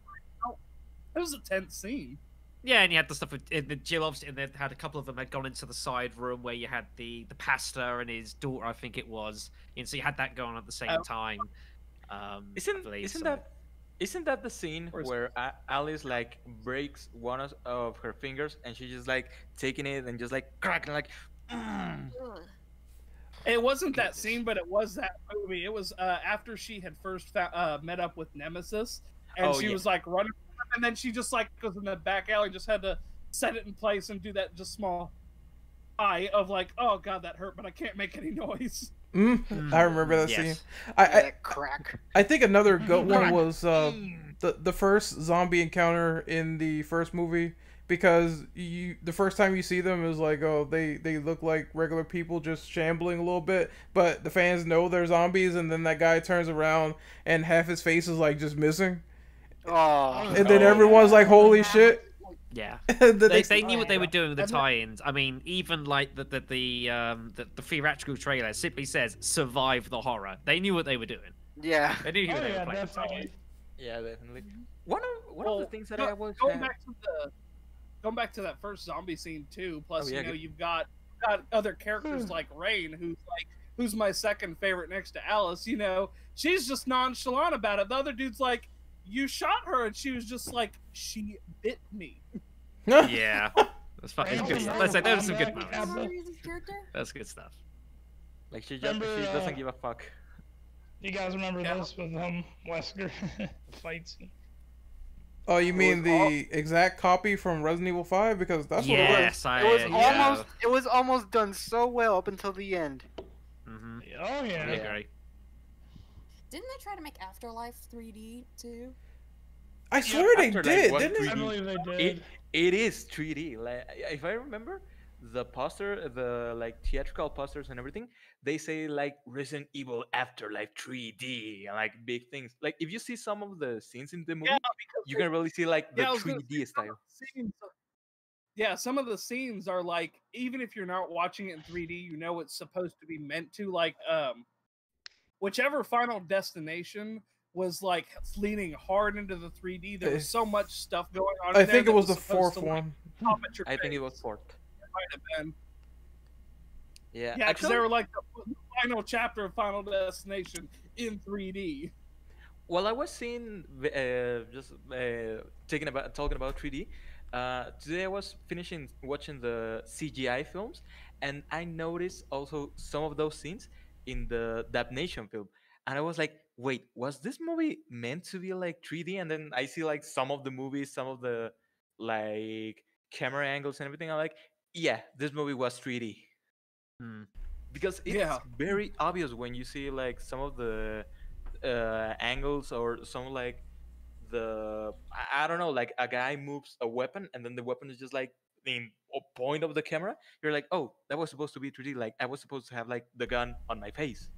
It was a tense scene. Yeah, and you had the stuff with the Jill. Obviously, and they had a couple of them had gone into the side room where you had the the pastor and his daughter, I think it was, and so you had that going at the same Oh. time. Um, Isn't believe, isn't so- that isn't that the scene Or where A- Alice like breaks one of, of her fingers and she's just like taking it and just like cracking like mm. It wasn't that scene, but it was that movie. It was uh, after she had first fa- uh, met up with Nemesis, and Oh, she yeah. was like running, and then she just like goes in the back alley, and just had to set it in place and do that just small eye of like, oh god, that hurt, but I can't make any noise. Mm, I remember that Yes. scene. I, I that crack. I think another good one was uh, Mm. the the first zombie encounter in the first movie because you the first time you see them is like oh they they look like regular people just shambling a little bit but the fans know they're zombies and then that guy turns around and half his face is like just missing Oh, and then Oh, everyone's like holy shit Yeah. the They, they knew what they were doing with the I'm tie-ins. I mean, even like the the the um the, the theatrical trailer simply says "survive the horror." They knew what they were doing. yeah. They knew who Oh they yeah, were playing. definitely. yeah definitely one of one of the things that go- I was going had- back to the going back to that first zombie scene too. Plus, Oh, yeah, you know, good. you've got got other characters like Rain, who's like who's my second favorite next to Alice. You know, she's just nonchalant about it. The other dude's like, "You shot her," and she was just like, "She bit me." Yeah, that's fucking good. remember Let's say those are some good moments. Abba? Sorry, this character? That's good stuff. like she just Remember, she doesn't uh, give a fuck You guys remember Yeah. this with um Wesker the fight scene? oh you mean was all- the exact copy from Resident Evil 5 because that's what it was yes, I. It was yeah. almost it was almost done so well up until the end. Mm -hmm. Oh I yeah. Agree. Didn't they try to make Afterlife 3D too? I swear they did, didn't three they I believe they it it is 3D. Like if I remember, the poster, the like theatrical posters and everything, they say like Resident Evil Afterlife 3D and like big things. Like if you see some of the scenes in the movie, Yeah, you can really see like the Yeah, I was gonna 3D say, style. scenes yeah, some of the scenes are like even if you're not watching it in 3D, you know it's supposed to be meant to. Like, um, whichever Final Destination was like leaning hard into the 3D. There was so much stuff going on. I in there think it that was the fourth to, like, one pop I think it was fourth. Might have been. Yeah, Yeah, because they were like the the final chapter of Final Destination in 3D. Well, I was seeing uh, just uh, taking about talking about 3D. Uh, today I was finishing watching the CGI films, and I noticed also some of those scenes in the Damnation film, and I was like, "Wait, was this movie meant to be like 3D?" And then I see like some of the movies, some of the like camera angles and everything. I'm like, "Yeah, this movie was 3D." Hmm. Because it's Yeah. very obvious when you see like some of the uh, angles or some like the I, I don't know like a guy moves a weapon and then the weapon is just like in a point of the camera you're like oh that was supposed to be 3d like i was supposed to have like the gun on my face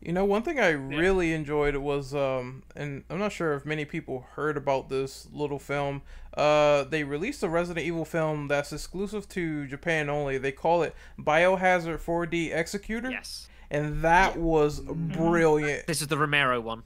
You know, one thing I really enjoyed was, um, and I'm not sure if many people heard about this little film. Uh, they released a Resident Evil film that's exclusive to Japan only. They call it Biohazard 4D Executor, Yes. and that was brilliant. This is the Romero one.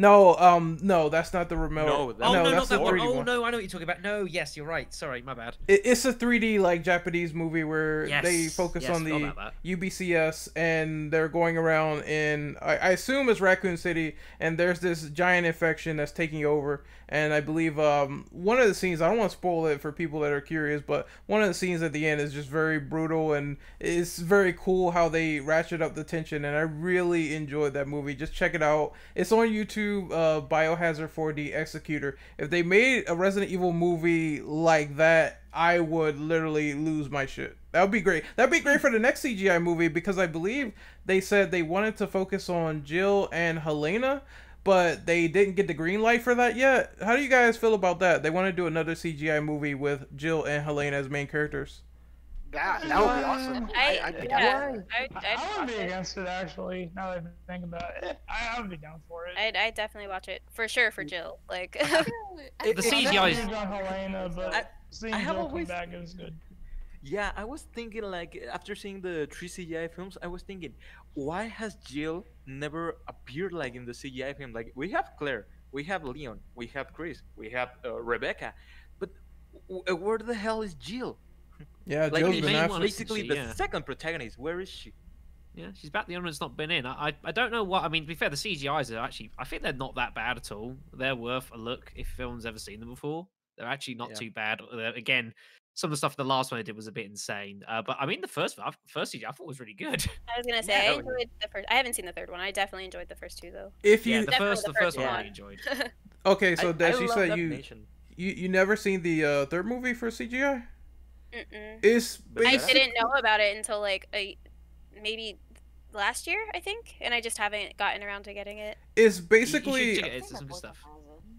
No, um, no, that's not the remote. No, that- Oh no, that's not the that one. 3D Oh one. no, I know what you're talking about. No, yes, you're right. Sorry, my bad. It, it's a 3D like Japanese movie where they focus yes, on the. UBCS and they're going around in I, I assume it's Raccoon City and there's this giant infection that's taking over and I believe um one of the scenes I don't want to spoil it for people that are curious but one of the scenes at the end is just very brutal and it's very cool how they ratchet up the tension and I really enjoyed that movie just check it out it's on YouTube uh Biohazard 4D Executor if they made a Resident Evil movie like that I would literally lose my shit. That would be great. That'd be great for the next CGI movie because I believe they said they wanted to focus on Jill and Helena, but they didn't get the green light for that yet. How do you guys feel about that? They want to do another CGI movie with Jill and Helena as main characters. That that would be awesome. I, I'd be yeah, for I, I, I'd I would watch be against it actually. Now that I think about it, I, I would be down for it. I'd, I'd definitely watch it for sure for Jill. Like, I The CGI is- Helena, but I- seeing I have Jill always- come back is good. Yeah, I was thinking like after seeing the three CGI films, I was thinking, why has Jill never appeared like in the CGI film? Like we have Claire, we have Leon, we have Chris, we have uh, Rebecca, but w- uh, where the hell is Jill? Yeah, Like Jill's the been main one- basically she? the Yeah. second protagonist. Where is she? Yeah, she's back. The other one's not been in. I, I, I don't know what. I mean, to be fair, the CGI's are actually. I think they're not that bad at all. They're worth a look if film's ever seen them before. They're actually not Yeah. too bad. Again, some of the stuff in the last one I did was a bit insane. Uh, but I mean, the first I- first CGI I thought was really good. I was gonna say Yeah, I that was- enjoyed the first. I haven't seen the third one. I definitely enjoyed the first two though. If yeah, you the first the the first first one I enjoyed. okay, so I, Des, I you said you, nation. you you never seen the uh, third movie for CGI? Mm-mm. It's But I didn't know about it until like a maybe last year, I think, and I just haven't gotten around to getting it. It's You- you should basically it. It's some stuff.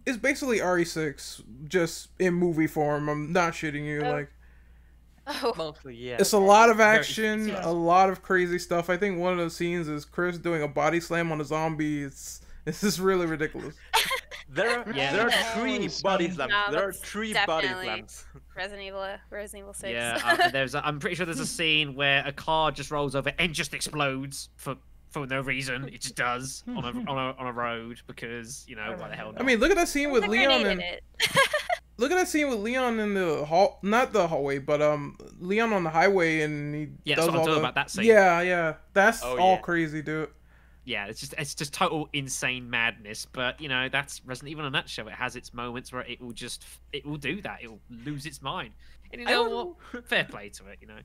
Boyfriend has it. it's basically RE6 just in movie form. I'm not shitting you. Oh. Like Oh, Mostly, yeah. it's a lot of action, yeah. a lot of crazy stuff. I think one of the scenes is Chris doing a body slam on a zombie. It's this is really ridiculous. There are Yeah. there are Yeah. three Always body slams. No, there are that's three body definitely- slams. Resident Evil, uh, Resident Evil Six. Yeah, uh, there's. A, I'm pretty sure there's a scene where a car just rolls over and just explodes for for no reason. It just does on a on a on a road because you know why the hell not? I mean, look at that scene with Leon and in look at that scene with Leon in the hall, not the hallway, but um, Leon on the highway, and he Yeah, does that's what I'm all the about, that scene. yeah, yeah, that's Oh, all yeah. crazy, dude. yeah, it's just it's just total insane madness. But you know, that's Resident Evil in a nutshell. It has its moments where it will just it will do that. It will lose its mind. And you know what? Fair play to it. You know.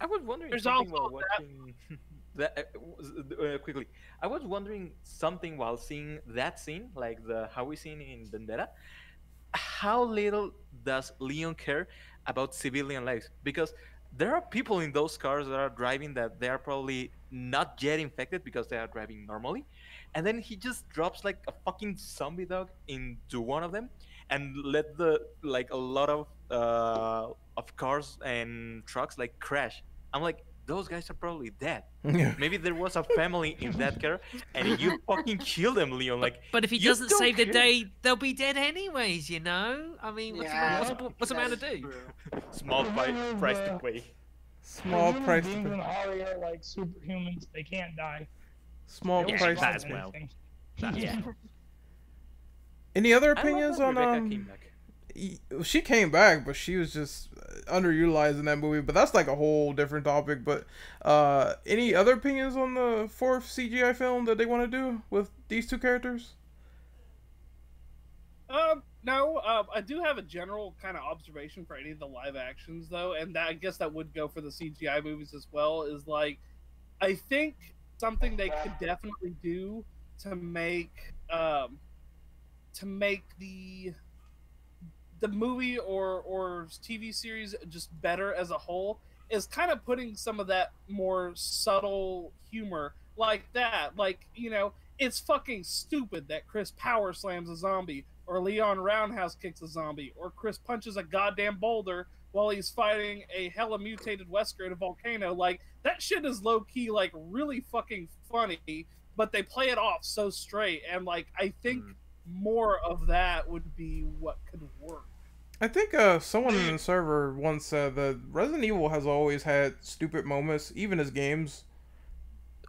I was wondering There's something also while watching that. uh, uh, quickly, I was wondering something while seeing that scene, like the how we seen in Vendetta. How little does Leon care about civilian lives? Because there are people in those cars that are driving that they are probably not yet infected because they are driving normally, and then he just drops like a fucking zombie dog into one of them, and let the like a lot of uh of cars and trucks like crash. I'm like, those guys are probably dead. Maybe there was a family in that car, and you fucking kill them, Leon. Like, But if he doesn't save the day, they'll be dead anyways. You know. I mean, what's, Yeah, a, what's, a, what's a man to do? small Well, pri- one of price to pay. Small Human price. beings To and pay. Ari are like superhumans. They can't die. Small Yeah, price. that to as pay. well. That- yeah. Any other opinions on Rebecca um? She came back, but she was just uh, underutilized in that movie. But that's like a whole different topic. But uh, any other opinions on the fourth CGI film that they want to do with these two characters? Um, no, um, I do have a general kind of observation for any of the live actions, though, and that, I guess that would go for the CGI movies as well. Is like, I think something they could definitely do to make um, to make the the movie or or TV series just better as a whole is kind of putting some of that more subtle humor like that. Like, you know, it's fucking stupid that Chris power slams a zombie, or Leon roundhouse kicks a zombie, or Chris punches a goddamn boulder while he's fighting a hella mutated Wesker in a volcano. Like, that shit is low key, like, really fucking funny, but they play it off so straight. And, like, I think Mm. more of that would be what could work. I think uh, someone in the server once said that Resident Evil has always had stupid moments, even as games.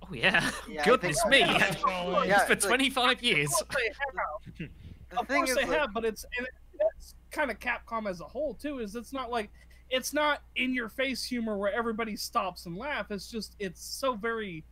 Oh yeah. Yeah, Goodness think- me. Yeah, Definitely. Yeah, for it's like- 25 years. Of course they have. The course they like- have, but it's and it's kind of Capcom as a whole too. Is it's not like it's not in your face humor where everybody stops and laugh. It's just it's so very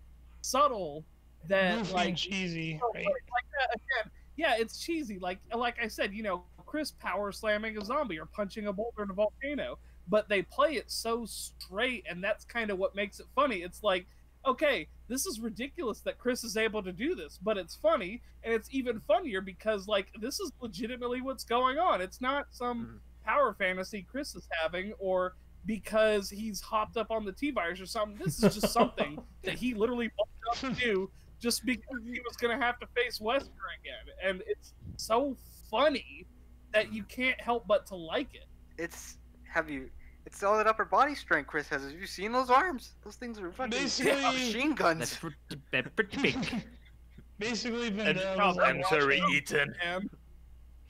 subtle that Goofy like cheesy. so, Right? like, like that again. Yeah, it's cheesy. Like like I said, you know, Chris power slamming a zombie or punching a boulder in a volcano, but they play it so straight, and that's kind of what makes it funny. It's like, okay, this is ridiculous that Chris is able to do this, but it's funny, and it's even funnier because like this is legitimately what's going on. It's not some Mhm. power fantasy Chris is having or because he's hopped up on the T virus or something. This is just something that he literally bumped up to do just because he was going to have to face Wesker again. And it's so funny that you can't help but to like it. It's have you? It's all that upper body strength Chris has. Have you seen those arms? Those things are fucking Basically- machine That's guns. pretty, they're pretty big. Basically, And Vendetta how was like I'm sorry, Ethan. And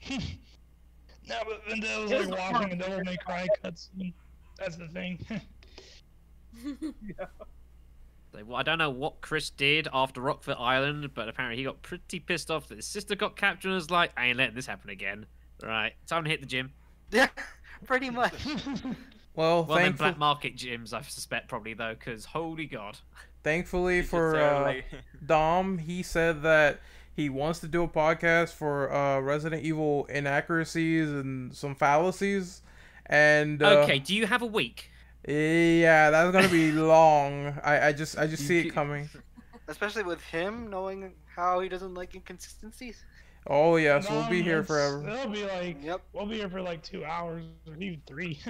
no, but Vendetta was like the watching a part- Devil May Cry cutscene. That's the thing. So, well, I don't know what Chris did after Rockfort Island, but apparently he got pretty pissed off that his sister got captured and was like, I ain't letting this happen again. Right, time to hit the gym. Yeah, pretty much. Well, Well, then thankful- black market gyms, I suspect, probably, though, because holy god. thankfully for uh, Dom, he said that he wants to do a podcast for uh, Resident Evil inaccuracies and some fallacies. And uh, Okay, do you have a week? yeah, that's gonna be long. I, I just I just see it coming. Especially with him knowing how he doesn't like inconsistencies. Oh yes, we'll be here forever. It'll be like Yep. we'll be here for like two hours or even three.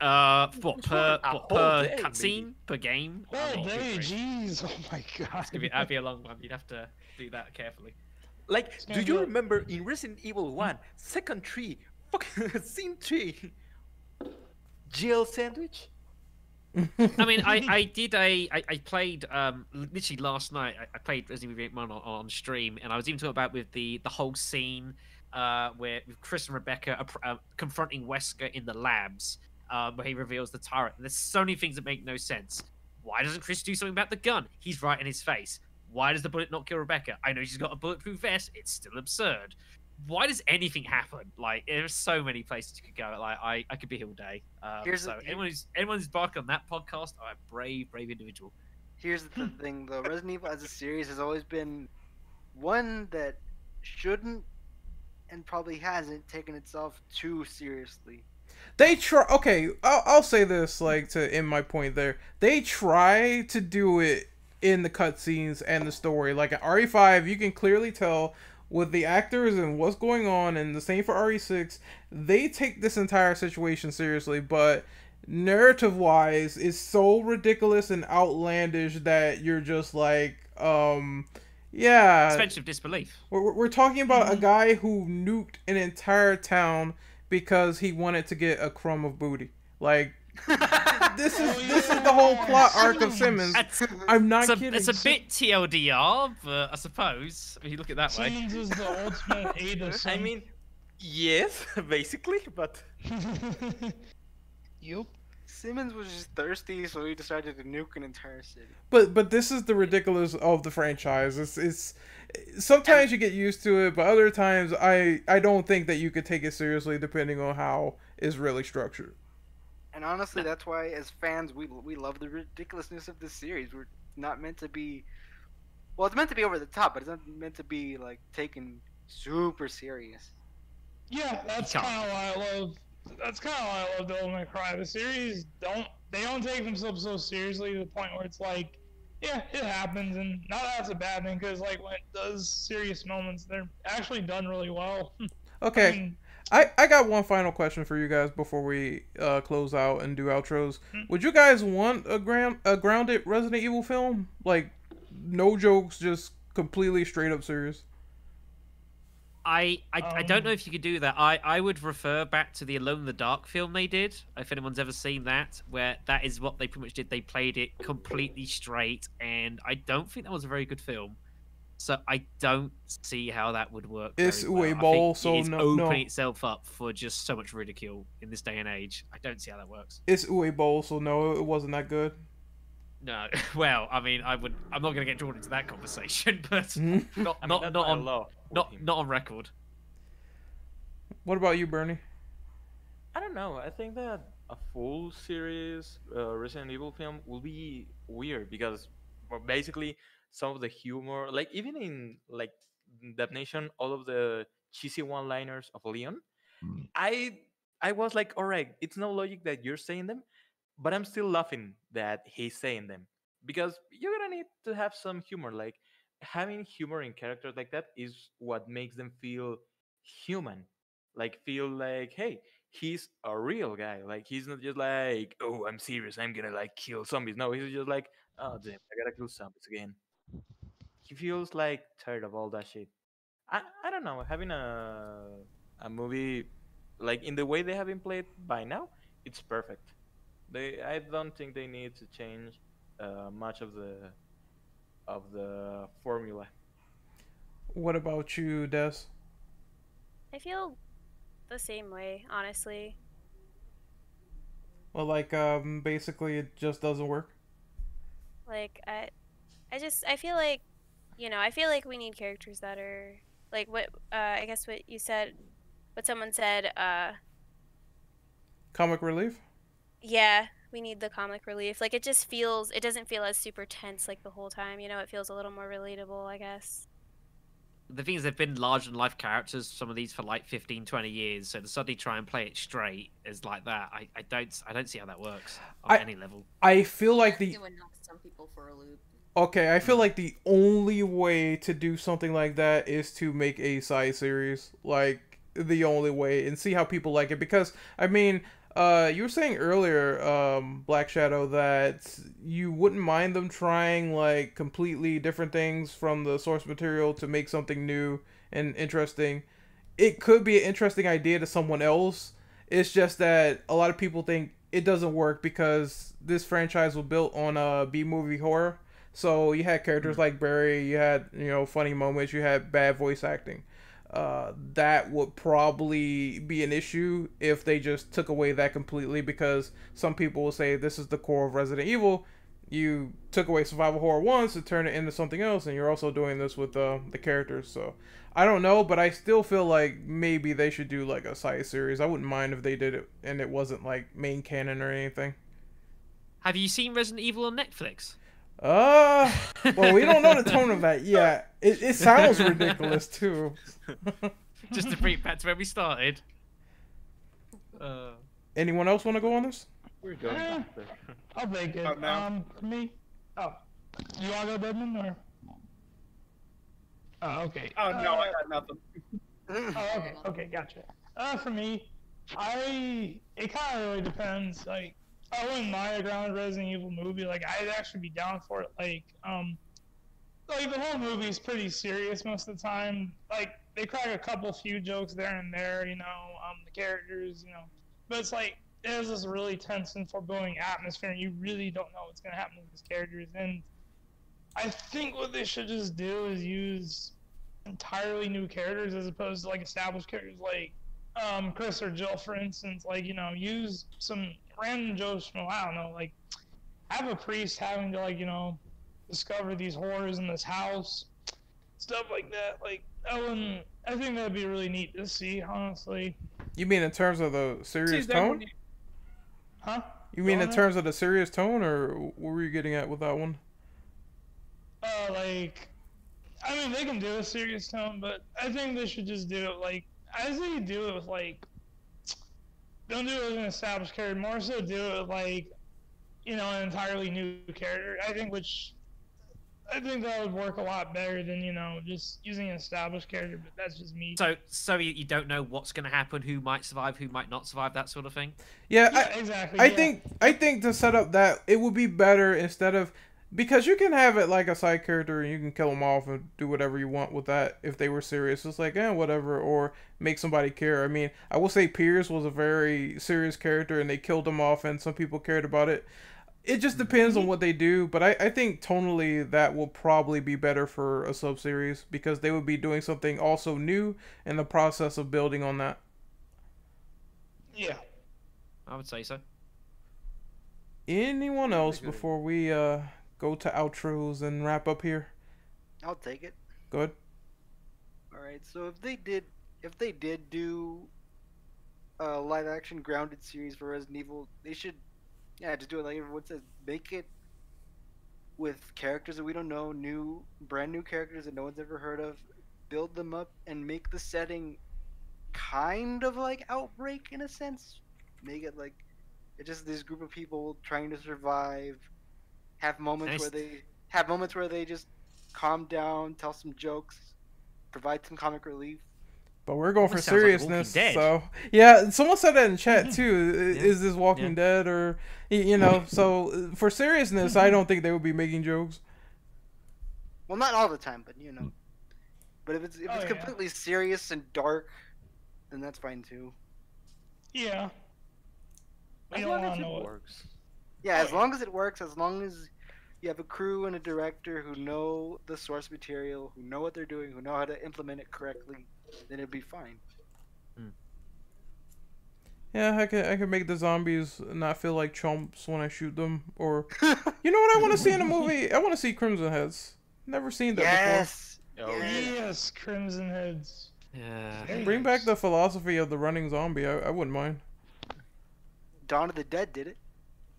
Uh, what, per, what, per day, cutscene? maybe. Per game? oh, I'm not too day, jeez! Oh my god. It's gonna be, that'd be a long one. You'd have to do that carefully. Like, do you remember in Resident Evil 1, second tree, fucking scene tree, Jill sandwich? I mean, I, I did a I, I played um literally last night. I, I played Resident Evil 1 on, on stream, and I was even talking about with the the whole scene uh where Chris and Rebecca are, pr- uh, confronting Wesker in the labs, um, where he reveals the turret. There's so many things that make no sense. Why doesn't Chris do something about the gun? He's right in his face. Why does the bullet not kill Rebecca? I know she's got a bulletproof vest. It's still absurd. Why does anything happen? Like there's so many places you could go. Like I, I could be here all day. Um, Here's the- so anyone who's anyone who's barking on that podcast, I'm a brave, brave individual. Here's the thing, though. Resident Evil as a series has always been one that shouldn't and probably hasn't taken itself too seriously. They try. Okay, I'll, I'll say this like to end my point there. They try to do it in the cutscenes and the story. Like in RE5, you can clearly tell with the actors and what's going on, and the same for RE6. They take this entire situation seriously, but narrative wise, it's so ridiculous and outlandish that you're just like, um, yeah. Suspension of disbelief. We're, we're- we're talking about a guy who nuked an entire town because he wanted to get a crumb of booty. Like this is this is the whole plot arc of Simmons. Simmons. It's, I'm not it's, a, kidding. it's a bit TLDR, but I suppose if you look at it that way. Simmons is the ultimate Ada I mean, yes, basically, but yup. Simmons was just thirsty, so he decided to nuke an entire city. But but this is the ridiculous of the franchise. It's it's sometimes you get used to it, but other times I I don't think that you could take it seriously depending on how it's really structured. And honestly, that's why, as fans, we we love the ridiculousness of this series. We're not meant to be. Well, it's meant to be over the top, but it's not meant to be like taken super serious. Yeah, that's kind of why I love. That's kind of why I love Devil May Cry. The series don't they don't take themselves so seriously to the point where it's like, yeah, it happens, and not that that's a bad thing because like when it does serious moments, they're actually done really well. I Okay, mean, I, I got one final question for you guys before we uh, close out and do outros. Hmm. Would you guys want a ground a grounded Resident Evil film? Like no jokes, just completely straight up serious. I, I, I don't know Um, if you could do that. I, I would refer back to the Alone in the Dark film they did, if anyone's ever seen that, where that is what they pretty much did. They played it completely straight, and I don't think that was a very good film. So I don't see how that would work. It's very well. way I think so it is no- opening no. itself up for just so much ridicule in this day and age. I don't see how that works. It's Uwe Boll, so no, it wasn't that good. No, well, I mean, I would. I'm not going to get drawn into that conversation, but not I mean, not not on love not not on record. What about you, Bernie? I don't know. I think that a full series uh, Resident Evil film will be weird because well, basically some of the humor, like even in like Damnation, all of the cheesy one-liners of Leon, mm. I I was like, all right, it's no logic that you're saying them, but I'm still laughing that he's saying them because you're gonna need to have some humor. Like having humor in characters like that is what makes them feel human like feel like hey he's a real guy like he's not just like oh i'm serious i'm gonna like kill zombies no he's just like oh damn i gotta kill zombies again he feels like tired of all that shit i i don't know having a a movie like in the way they have been played by now it's perfect they i don't think they need to change uh, much of the of the formula What about you, Des? I feel the same way, honestly. Well, like um, basically it just doesn't work. Like I, I just I feel like, you know, I feel like we need characters that are like what uh, I guess what you said, what someone said. Uh, Comic relief. yeah, we need the comic relief. Like it just feels, it doesn't feel as super tense like the whole time. You know, it feels a little more relatable, I guess. The thing is, they've been large and life characters, some of these for like 15, 20 years. So to suddenly try and play it straight is like that. I, I don't I don't see how that works on I- any level. I feel like the It would knock some people for a loop. Okay, I feel like the only way to do something like that is to make a side series, like the only way, and see how people like it. Because I mean, uh, you were saying earlier, um, Black Shadow, that you wouldn't mind them trying like completely different things from the source material to make something new and interesting. It could be an interesting idea to someone else. It's just that a lot of people think it doesn't work because this franchise was built on a B movie horror. So you had characters like Barry, you had you know funny moments, you had bad voice acting. Uh, that would probably be an issue if they just took away that completely because some people will say this is the core of Resident Evil. You took away survival horror once to turn it into something else, and you're also doing this with uh, the characters. So I don't know, but I still feel like maybe they should do like a side series. I wouldn't mind if they did it and it wasn't like main canon or anything. Have you seen Resident Evil on Netflix? Uh, well, we don't know the tone of that yet. It, it sounds ridiculous too. Just to bring it back to where we started. Uh, Anyone else want to go on this? We're going Eh. I'll take it. Oh. Um, me, oh, you wanna go, Deadman, or? Oh, okay. Oh no, I Uh, got nothing. Oh, okay, okay, gotcha. Uh, for me, I it kind of really depends. Like, I wouldn't mind a grounded Resident Evil movie. Like, I'd actually be down for it. Like, um, like the whole movie is pretty serious most of the time. Like, they crack a couple few jokes there and there, you know, um, the characters, you know, but it's like it has this really tense and foreboding atmosphere, and you really don't know what's gonna happen to these characters. And I think what they should just do is use entirely new characters as opposed to like established characters like um, Chris or Jill, for instance. Like you know, use some random Joe Schmo. I don't know, like have a priest having to like you know discover these horrors in this house, stuff like that. Like that wouldn't. I think that'd be really neat to see, honestly. You mean in terms of the serious See, tone? one- Huh? You mean in on. terms of the serious tone, or what were you getting at with that one? Uh, like, I mean, they can do a serious tone, but I think they should just do it like I say do it with like, don't do it with an established character. More so, do it with like, you know, an entirely new character. I think which, I think that would work a lot better than you know just using an established character. But that's just me. so so you, you don't know what's going to happen, who might survive, who might not survive, that sort of thing. Yeah, yeah, I, exactly. I yeah. think I think to set up that it would be better instead of because you can have it like a side character and you can kill them off and do whatever you want with that if they were serious. It's like eh, whatever, or make somebody care. I mean, I will say Piers was a very serious character and they killed him off and some people cared about it. It just depends on what they do, but I, I think tonally that will probably be better for a sub series because they would be doing something also new in the process of building on that. yeah. I would say so. Anyone else before we uh go to outros and wrap up here? I'll take it. Good. All right. So if they did, if they did do a live action grounded series for Resident Evil, they should, yeah, just do it like everyone says. Make it with characters that we don't know, new, brand new characters that no one's ever heard of. Build them up and make the setting kind of like Outbreak in a sense. Make it like it's just this group of people trying to survive. Have moments Nice. where they have moments where they just calm down, tell some jokes, provide some comic relief. But we're going for Almost sounds like seriousness. So yeah, someone said that in chat mm-hmm. too. Yeah. Is this Walking Yeah. Dead or you know? So for seriousness, I mm-hmm. don't think they would be making jokes. Well, not all the time, but you know. Mm. But if it's if Oh, it's yeah. completely serious and dark, then that's fine too. Yeah. We As long as it it. works. Yeah, Oh, as yeah. long as it works, as long as you have a crew and a director who know the source material, who know what they're doing, who know how to implement it correctly, then it'd be fine. Hmm. Yeah, I can I can make the zombies not feel like chumps when I shoot them. Or you know what I want to see in a movie? I want to see Crimson Heads. Never seen that yes. Oh, yes. Yes, Crimson Heads. Yeah. before. Bring back the philosophy of the running zombie. I, I wouldn't mind. Dawn of the Dead did it.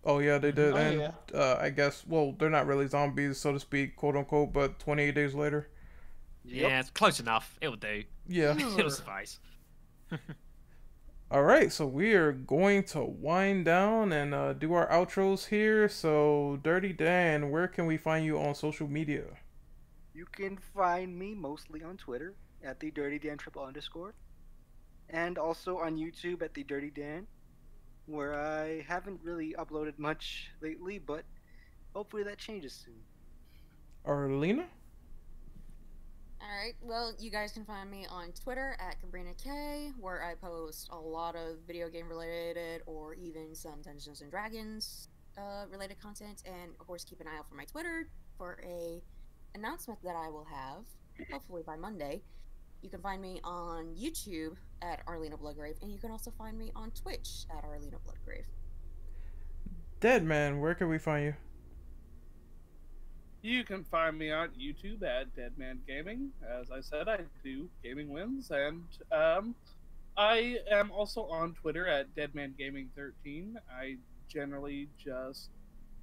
Oh yeah, they did, Oh, and yeah. uh, I guess well they're not really zombies so to speak, quote unquote. But 28 days later, Yeah, it's close enough. It'll do. yeah. It'll suffice. All right, so we are going to wind down and uh, do our outros here. So, Dirty Dan, where can we find you on social media? You can find me mostly on Twitter at the Dirty Dan triple underscore, and also on YouTube at the Dirty Dan, where I haven't really uploaded much lately, but hopefully that changes soon. Arlena? Alright, well, you guys can find me on Twitter at Gabrenna K, where I post a lot of video game related or even some Dungeons and Dragons uh, related content. And of course, keep an eye out for my Twitter for a announcement that I will have, hopefully by Monday. You can find me on YouTube at Arlena Bloodgrave, and you can also find me on Twitch at Arlena Bloodgrave. Dead Man, where can we find you? You can find me on YouTube at Deadman Gaming. As I said, I do gaming wins, and um, I am also on Twitter at Deadman Gaming 13. I generally just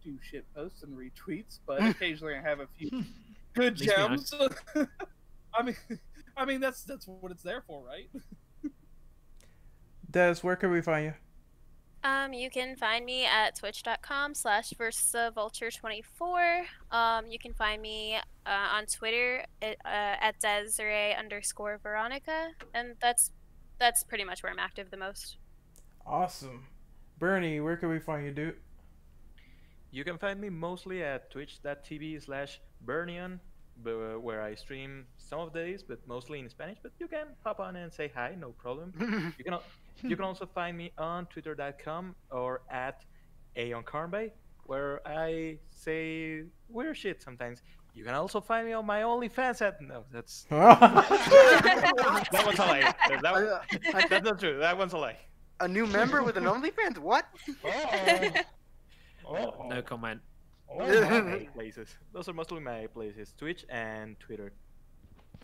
do shit posts and retweets, but occasionally I have a few good Least gems. I mean, I mean that's that's what it's there for, right? Des, where can we find you? Um, you can find me at twitch.com slash versavulture24. Um, you can find me uh, on Twitter at, uh, at Desiree underscore Veronica. And that's that's pretty much where I'm active the most. Awesome. Bernie, where can we find you, dude? You can find me mostly at twitch.tv slash Burnion, b- Uh, where I stream some of the days, but mostly in Spanish. But you can hop on and say hi, no problem. You can you can also find me on twitter.com or at AeonCarnby, where I say weird shit sometimes. You can also find me on my OnlyFans at no, that's that one's a lie. That, one, that's not true. That one's a lie. A new member with an OnlyFans? What? Uh-oh. Uh-oh. No comment. Oh, my. My places. Those are mostly my places: Twitch and Twitter.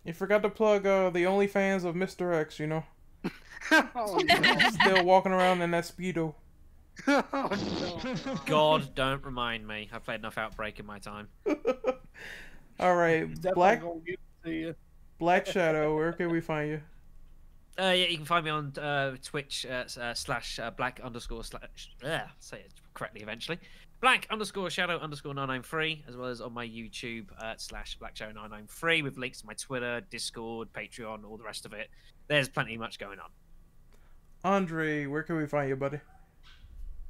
you forgot to plug uh, the OnlyFans of Mr. X, you know? oh, no. Still walking around in that Speedo. oh, no. God, don't remind me. I've played enough Outbreak in my time. All right, Black gonna get to you. Black Shadow, where can we find you? Uh, yeah, you can find me on uh, Twitch uh, uh, slash uh, black underscore slash. Yeah, say it correctly eventually. Black underscore shadow underscore nine nine three, as well as on my YouTube uh, slash black shadow nine nine three with links to my Twitter, Discord, Patreon, all the rest of it. There's plenty much going on. Andre, where can we find you, buddy?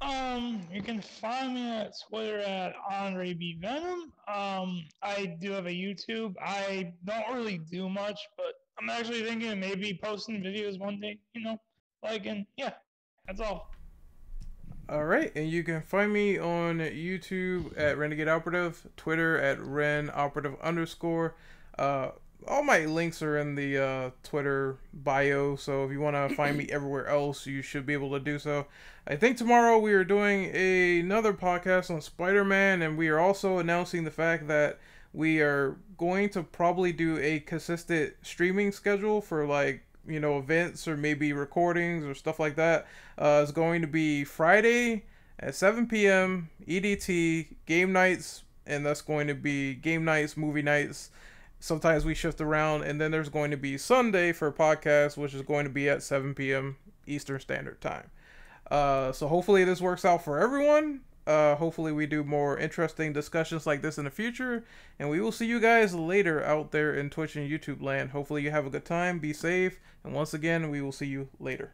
Um, you can find me at Twitter at Andre B Venom. Um, I do have a YouTube. I don't really do much, but I'm actually thinking of maybe posting videos one day. You know, like and yeah, that's all. All right, and you can find me on YouTube at Renegade Operative, Twitter at Ren Operative underscore. Uh, all my links are in the uh, Twitter bio, so if you want to find me everywhere else, you should be able to do so. I think tomorrow we are doing a, another podcast on Spider Man, and we are also announcing the fact that we are going to probably do a consistent streaming schedule for like you know events or maybe recordings or stuff like that uh, is going to be friday at 7 p.m edt game nights and that's going to be game nights movie nights. Sometimes we shift around and then there's going to be sunday for podcast which is going to be at 7 p.m eastern standard time. Uh, so hopefully this works out for everyone uh, hopefully we do more interesting discussions like this in the future. And we will see you guys later out there in twitch and youtube land. Hopefully you have a good time. Be safe. And once again we will see you later